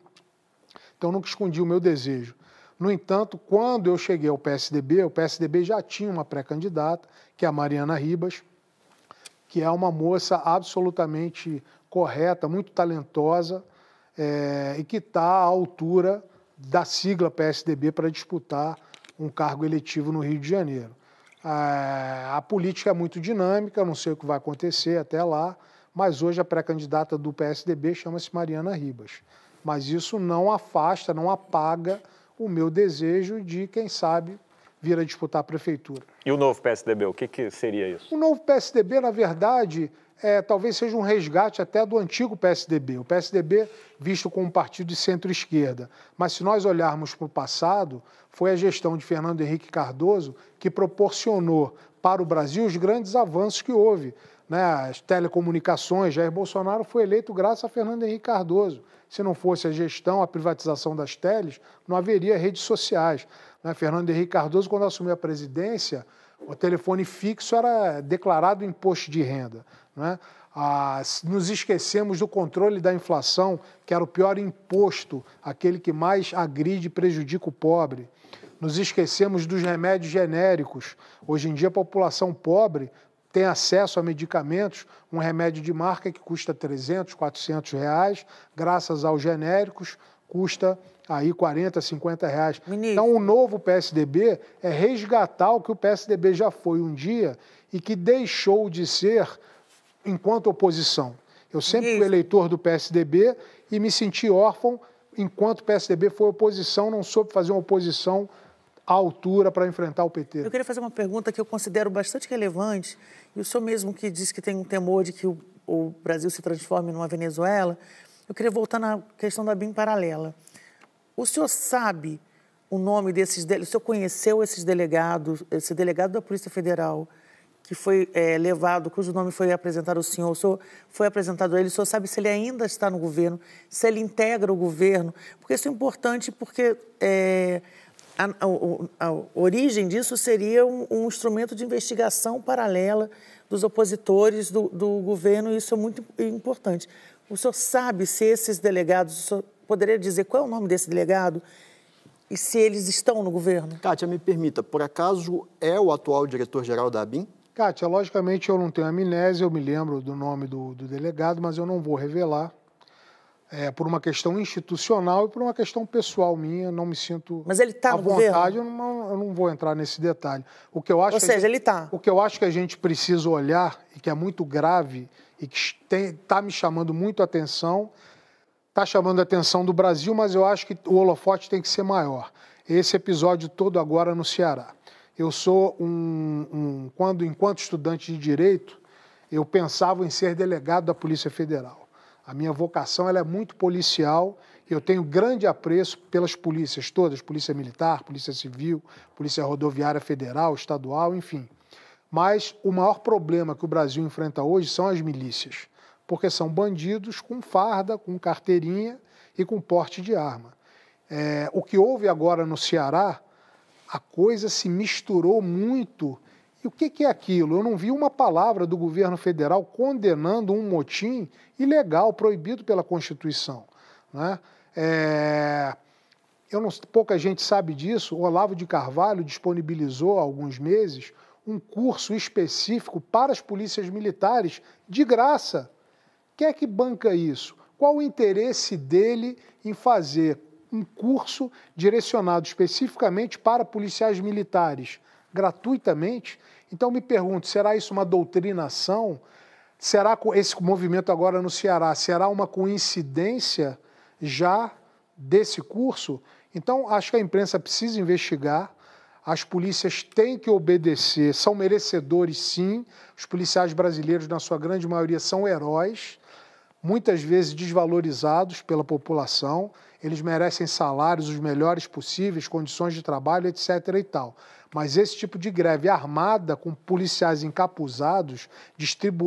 Então, nunca escondi o meu desejo. No entanto, quando eu cheguei ao PSDB, o PSDB já tinha uma pré-candidata, que é a Mariana Ribas, que é uma moça absolutamente correta, muito talentosa é, e que está à altura da sigla PSDB para disputar um cargo eletivo no Rio de Janeiro. A, a política é muito dinâmica, não sei o que vai acontecer até lá, mas hoje a pré-candidata do PSDB chama-se Mariana Ribas. Mas isso não afasta, não apaga o meu desejo de, quem sabe, vir a disputar a prefeitura. E o novo PSDB, o que, que seria isso? O novo PSDB, na verdade, é, talvez seja um resgate até do antigo PSDB. O PSDB visto como um partido de centro-esquerda. Mas se nós olharmos para o passado, foi a gestão de Fernando Henrique Cardoso que proporcionou para o Brasil os grandes avanços que houve. Né? As telecomunicações, Jair Bolsonaro foi eleito graças a Fernando Henrique Cardoso. Se não fosse a gestão, a privatização das teles, não haveria redes sociais. Né? Fernando Henrique Cardoso, quando assumiu a presidência, o telefone fixo era declarado imposto de renda. Né? Ah, nos esquecemos do controle da inflação, que era o pior imposto, aquele que mais agride e prejudica o pobre. Nos esquecemos dos remédios genéricos. Hoje em dia, a população pobre tem acesso a medicamentos, um remédio de marca que custa 300, 400 reais, graças aos genéricos, custa aí 40, 50 reais. Ministro. Então, o novo PSDB é resgatar o que o PSDB já foi um dia e que deixou de ser enquanto oposição. Eu sempre fui eleitor do PSDB e me senti órfão enquanto o PSDB foi oposição, não soube fazer uma oposição à altura para enfrentar o PT. Eu queria fazer uma pergunta que eu considero bastante relevante e o senhor mesmo que disse que tem um temor de que o, o Brasil se transforme numa Venezuela, eu queria voltar na questão da BIM paralela. O senhor sabe o nome desses... O senhor conheceu esses delegados, esse delegado da Polícia Federal que foi é, levado, cujo nome foi apresentado ao senhor, o senhor foi apresentado a ele, o senhor sabe se ele ainda está no governo, se ele integra o governo, porque isso é importante porque é, a, a, a, origem disso seria um, um, instrumento de investigação paralela dos opositores do, do governo, e isso é muito importante. O senhor sabe se esses delegados, o senhor poderia dizer qual é o nome desse delegado e se eles estão no governo? Kátia, me permita, por acaso é o atual diretor-geral da ABIN? Kátia, logicamente eu não tenho amnésia, eu me lembro do nome do, do delegado, mas eu não vou revelar é, por uma questão institucional e por uma questão pessoal minha, não me sinto Mas ele está à vontade, eu não, eu não vou entrar nesse detalhe. O que eu acho Ou que seja, gente, ele está. O que eu acho que a gente precisa olhar e que é muito grave e que está me chamando muito a atenção, está chamando a atenção do Brasil, mas eu acho que o holofote tem que ser maior. Esse episódio todo agora no Ceará. Eu sou um, um quando enquanto estudante de direito, eu pensava em ser delegado da Polícia Federal. A minha vocação ela é muito policial e eu tenho grande apreço pelas polícias todas, Polícia Militar, Polícia Civil, Polícia Rodoviária Federal, Estadual, enfim. Mas o maior problema que o Brasil enfrenta hoje são as milícias, porque são bandidos com farda, com carteirinha e com porte de arma. É, o que houve agora no Ceará, a coisa se misturou muito e o que, que, é aquilo? Eu não vi uma palavra do governo federal condenando um motim ilegal, proibido pela Constituição. Né? É... Eu não... Pouca gente sabe disso. O Olavo de Carvalho disponibilizou há alguns meses um curso específico para as polícias militares, de graça. Quem é que banca isso? Qual o interesse dele em fazer um curso direcionado especificamente para policiais militares? Gratuitamente. Então me pergunto, será isso uma doutrinação? Será esse movimento agora no Ceará será uma coincidência já desse curso? Então acho que a imprensa precisa investigar. As polícias têm que obedecer, são merecedores sim. Os policiais brasileiros, na sua grande maioria, são heróis, muitas vezes desvalorizados pela população. Eles merecem salários os melhores possíveis, condições de trabalho, etc. e tal. Mas esse tipo de greve armada, com policiais encapuzados,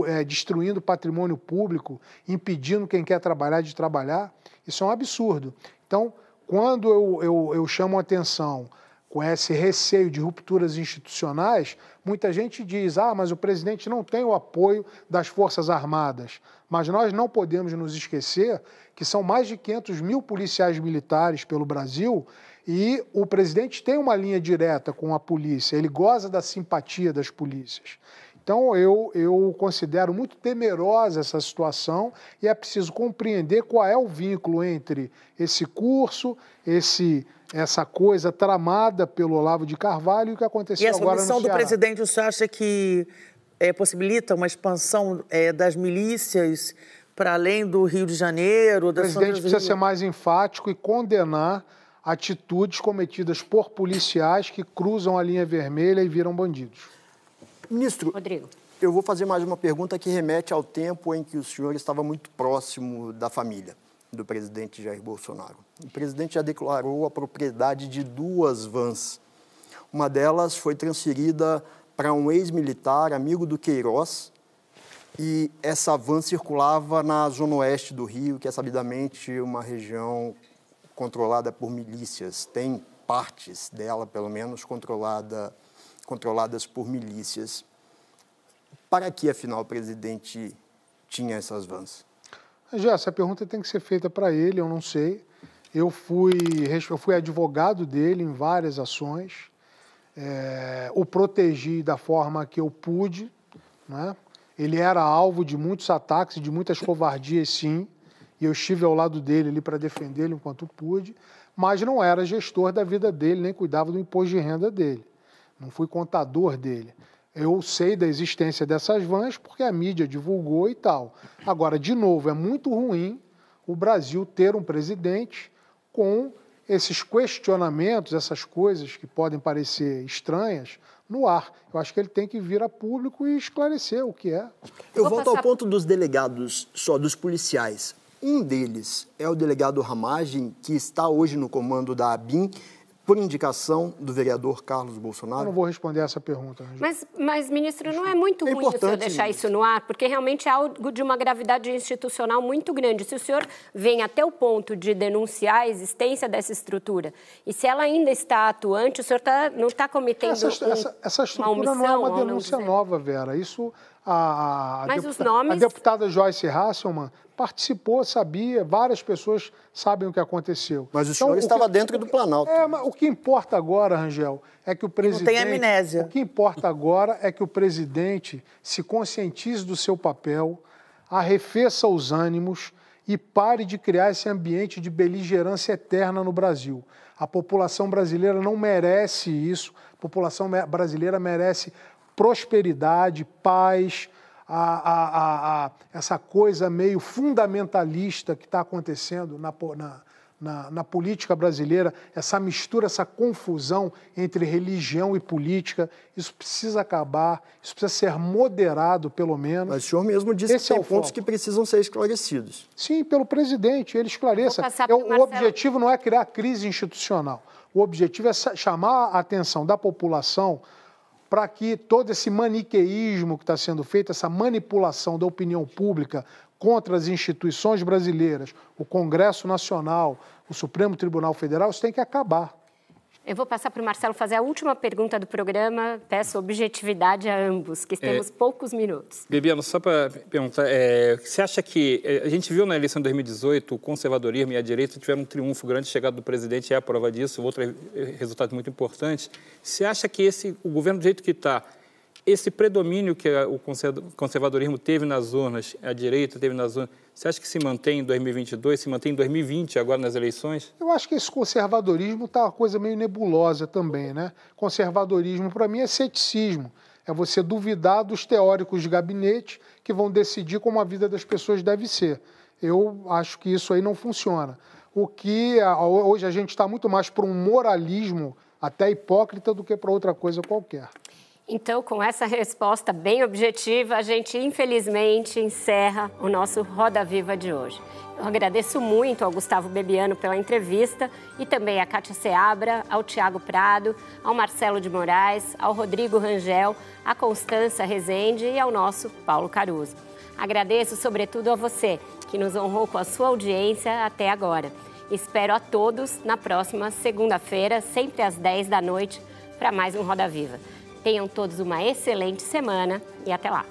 é, destruindo patrimônio público, impedindo quem quer trabalhar de trabalhar, isso é um absurdo. Então, quando eu, eu, eu chamo a atenção com esse receio de rupturas institucionais, muita gente diz: ah, mas o presidente não tem o apoio das Forças Armadas. Mas nós não podemos nos esquecer que são mais de 500 mil policiais militares pelo Brasil e o presidente tem uma linha direta com a polícia, ele goza da simpatia das polícias. Então, eu, eu considero muito temerosa essa situação e é preciso compreender qual é o vínculo entre esse curso, esse, essa coisa tramada pelo Olavo de Carvalho e o que aconteceu agora no E essa missão do presidente, você acha que é, possibilita uma expansão é, das milícias para além do Rio de Janeiro? O presidente precisa ser mais enfático e condenar atitudes cometidas por policiais que cruzam a linha vermelha e viram bandidos. Ministro, Rodrigo. eu vou fazer mais uma pergunta que remete ao tempo em que o senhor estava muito próximo da família do presidente Jair Bolsonaro. O presidente já declarou a propriedade de duas vans. Uma delas foi transferida para um ex-militar, amigo do Queiroz, e essa van circulava na zona oeste do Rio, que é sabidamente uma região controlada por milícias. Tem partes dela, pelo menos, controlada controladas por milícias. Para que, afinal, o presidente tinha essas vans? Já, essa pergunta tem que ser feita para ele, eu não sei. Eu fui, eu fui advogado dele em várias ações, é, o protegi da forma que eu pude. Né? Ele era alvo de muitos ataques, de muitas covardias, sim, e eu estive ao lado dele ali para defendê-lo enquanto pude, mas não era gestor da vida dele, nem cuidava do imposto de renda dele não fui contador dele. Eu sei da existência dessas vans porque a mídia divulgou e tal. Agora, de novo, é muito ruim o Brasil ter um presidente com esses questionamentos, essas coisas que podem parecer estranhas, no ar. Eu acho que ele tem que vir a público e esclarecer o que é. Eu volto ao ponto dos delegados, só dos policiais. Um deles é o delegado Ramagem, que está hoje no comando da ABIN por indicação do vereador Carlos Bolsonaro? Eu não vou responder essa pergunta. Mas, mas, ministro, não é muito é ruim o senhor deixar isso no ar, porque realmente é algo de uma gravidade institucional muito grande. Se o senhor vem até o ponto de denunciar a existência dessa estrutura, e se ela ainda está atuante, o senhor tá, não está cometendo essa, um, essa, essa estrutura omissão, não é uma denúncia nova, Vera. Isso a, a, Mas deputada, os nomes... a deputada Joyce Hasselman participou, sabia, várias pessoas sabem o que aconteceu. Mas o então, senhor estava que, dentro do Planalto. É, mas o que importa agora, Rangel, é que o presidente. Não tem amnésia. O que importa agora é que o presidente se conscientize do seu papel, arrefeça os ânimos e pare de criar esse ambiente de beligerância eterna no Brasil. A população brasileira não merece isso. A população brasileira merece prosperidade, paz, a, a, a, essa coisa meio fundamentalista que está acontecendo na, na, na, na, política brasileira, essa mistura, essa confusão entre religião e política, isso precisa acabar, isso precisa ser moderado, pelo menos. Mas o senhor mesmo disse Esse que é tem pontos foco. que precisam ser esclarecidos. Sim, pelo presidente, ele esclareça. É, o objetivo não é criar crise institucional. O objetivo é chamar a atenção da população para que todo esse maniqueísmo que está sendo feito, essa manipulação da opinião pública contra as instituições brasileiras, o Congresso Nacional, o Supremo Tribunal Federal, isso tem que acabar. Eu vou passar para o Marcelo fazer a última pergunta do programa. Peço objetividade a ambos, que temos é, poucos minutos. Bebiano, só para perguntar, é, você acha que. É, a gente viu na eleição de 2018 o conservadorismo e a direita tiveram um triunfo grande, chegada do presidente é a prova disso, outro é, resultado muito importante. Você acha que esse, o governo do jeito que está, esse predomínio que o conservadorismo teve nas urnas, a direita teve nas urnas, você acha que se mantém em 2022, se mantém em 2020, agora nas eleições? Eu acho que esse conservadorismo está uma coisa meio nebulosa também, né? Conservadorismo, para mim, é ceticismo. É você duvidar dos teóricos de gabinete que vão decidir como a vida das pessoas deve ser. Eu acho que isso aí não funciona. O que hoje a gente está muito mais para um moralismo até hipócrita do que para outra coisa qualquer. Então, com essa resposta bem objetiva, a gente infelizmente encerra o nosso Roda Viva de hoje. Eu agradeço muito ao Gustavo Bebiano pela entrevista e também à Cátia Seabra, ao Tiago Prado, ao Marcelo de Moraes, ao Rodrigo Rangel, à Constança Rezende e ao nosso Paulo Caruso. Agradeço sobretudo a você, que nos honrou com a sua audiência até agora. Espero a todos na próxima segunda-feira, sempre às 10 da noite, para mais um Roda Viva. Tenham todos uma excelente semana e até lá!